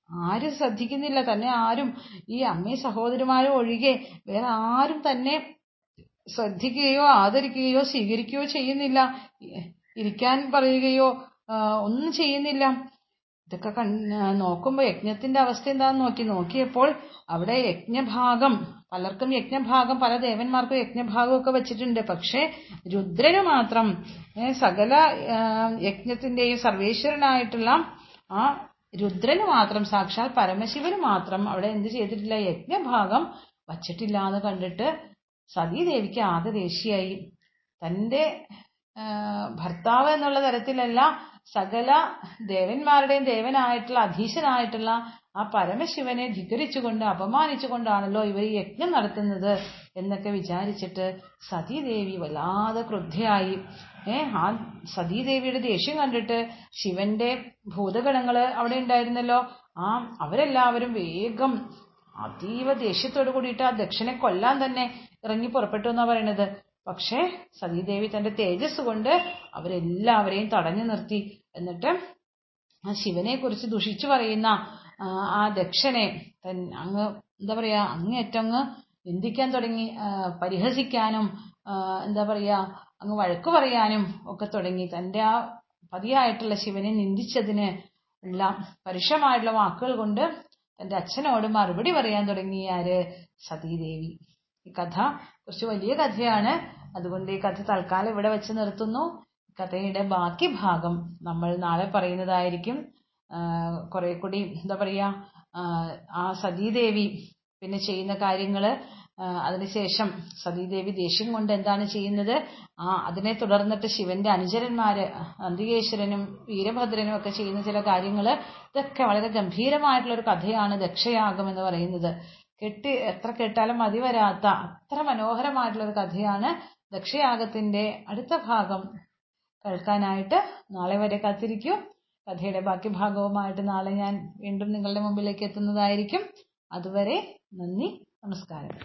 ആരും ശ്രദ്ധിക്കുന്നില്ല. തന്നെ ആരും ഈ അമ്മയും സഹോദരിമാരും ഒഴികെ വേറെ ആരും തന്നെ ശ്രദ്ധിക്കുകയോ ആദരിക്കുകയോ സ്വീകരിക്കുകയോ ചെയ്യുന്നില്ല. ഇരിക്കാൻ പറയുകയോ ഒന്നും ചെയ്യുന്നില്ല. ഇതൊക്കെ കൺ നോക്കുമ്പോ യജ്ഞത്തിന്റെ അവസ്ഥ എന്താന്ന് നോക്കി നോക്കിയപ്പോൾ അവിടെ യജ്ഞഭാഗം പലർക്കും യജ്ഞഭാഗം പല ദേവന്മാർക്കും യജ്ഞഭാഗം ഒക്കെ വെച്ചിട്ടുണ്ട്. പക്ഷേ രുദ്രന് മാത്രം സകല യജ്ഞത്തിന്റെയും സർവേശ്വരനായിട്ടുള്ള ആ രുദ്രന് മാത്രം സാക്ഷാൽ പരമശിവന് മാത്രം അവിടെ എന്ത് ചെയ്തിട്ടില്ല? യജ്ഞഭാഗം വച്ചിട്ടില്ല എന്ന് കണ്ടിട്ട് സതീദേവിക്ക് ആകെ ദേഷ്യായി തന്റെ ഭർത്താവ് എന്നുള്ള തരത്തിലല്ല സകല ദേവന്മാരുടെയും ദേവനായിട്ടുള്ള അധീശനായിട്ടുള്ള ആ പരമശിവനെ ധിക്കരിച്ചുകൊണ്ട് അപമാനിച്ചുകൊണ്ടാണല്ലോ ഇവർ യജ്ഞം നടത്തുന്നത് എന്നൊക്കെ വിചാരിച്ചിട്ട് സതീദേവി വല്ലാതെ ക്രുദ്ധയായി. ഏ ആ സതീദേവിയുടെ ദേഷ്യം കണ്ടിട്ട് ശിവന്റെ ഭൂതഗണങ്ങൾ അവിടെ ഉണ്ടായിരുന്നല്ലോ. ആ അവരെല്ലാവരും വേഗം അതീവ ദേഷ്യത്തോട് കൂടിയിട്ട് ആ ദക്ഷനെ കൊല്ലാൻ തന്നെ ഇറങ്ങി പുറപ്പെട്ടു എന്നാ പറയണത്. പക്ഷേ സതീദേവി തന്റെ തേജസ് കൊണ്ട് അവരെല്ലാവരെയും തടഞ്ഞു നിർത്തി. എന്നിട്ട് ആ ശിവനെ കുറിച്ച് ദുഷിച്ചു പറയുന്ന ആ ദക്ഷനെ തൻ അങ്ങ് എന്താ പറയാ അങ്ങേറ്റങ്ങ് നിന്ദിക്കാൻ തുടങ്ങി. പരിഹസിക്കാനും എന്താ പറയാ അങ്ങ് വഴക്ക് പറയാനും ഒക്കെ തുടങ്ങി. തന്റെ ആ പതിയായിട്ടുള്ള ശിവനെ നിന്ദിച്ചതിന് ഉള്ള പരുഷമായിട്ടുള്ള വാക്കുകൾ കൊണ്ട് തന്റെ അച്ഛനോട് മറുപടി പറയാൻ തുടങ്ങി ആര് സതീദേവി. ഈ കഥ കുറച്ച് വലിയ കഥയാണ്. അതുകൊണ്ട് ഈ കഥ തൽക്കാലം ഇവിടെ വെച്ച് നിർത്തുന്നു. കഥയുടെ ബാക്കി ഭാഗം നമ്മൾ നാളെ പറയുന്നതായിരിക്കും. കുറെ കൂടി എന്താ പറയാ ആ സതീദേവി പിന്നെ ചെയ്യുന്ന കാര്യങ്ങൾ അതിനുശേഷം സതീദേവി ദേഷ്യം കൊണ്ട് എന്താണ് ചെയ്യുന്നത്? ആ അതിനെ തുടർന്നിട്ട് ശിവന്റെ അനുചരന്മാര് അന്തികേശ്വരനും വീരഭദ്രനും ഒക്കെ ചെയ്യുന്ന ചില കാര്യങ്ങൾ ഇതൊക്കെ വളരെ ഗംഭീരമായിട്ടുള്ള ഒരു കഥയാണ് ദക്ഷയാഗം എന്ന് പറയുന്നത്. കെട്ടി എത്ര കേട്ടാലും മതി വരാത്ത അത്ര മനോഹരമായിട്ടുള്ള ഒരു കഥയാണ് ദക്ഷയാഗത്തിന്റെ അടുത്ത ഭാഗം. കേൾക്കാനായിട്ട് നാളെ വരെ കാത്തിരിക്കൂ. കഥയുടെ ബാക്കി ഭാഗവുമായിട്ട് നാളെ ഞാൻ വീണ്ടും നിങ്ങളുടെ മുമ്പിലേക്ക് എത്തുന്നതായിരിക്കും. അതുവരെ നന്ദി. നമസ്കാരം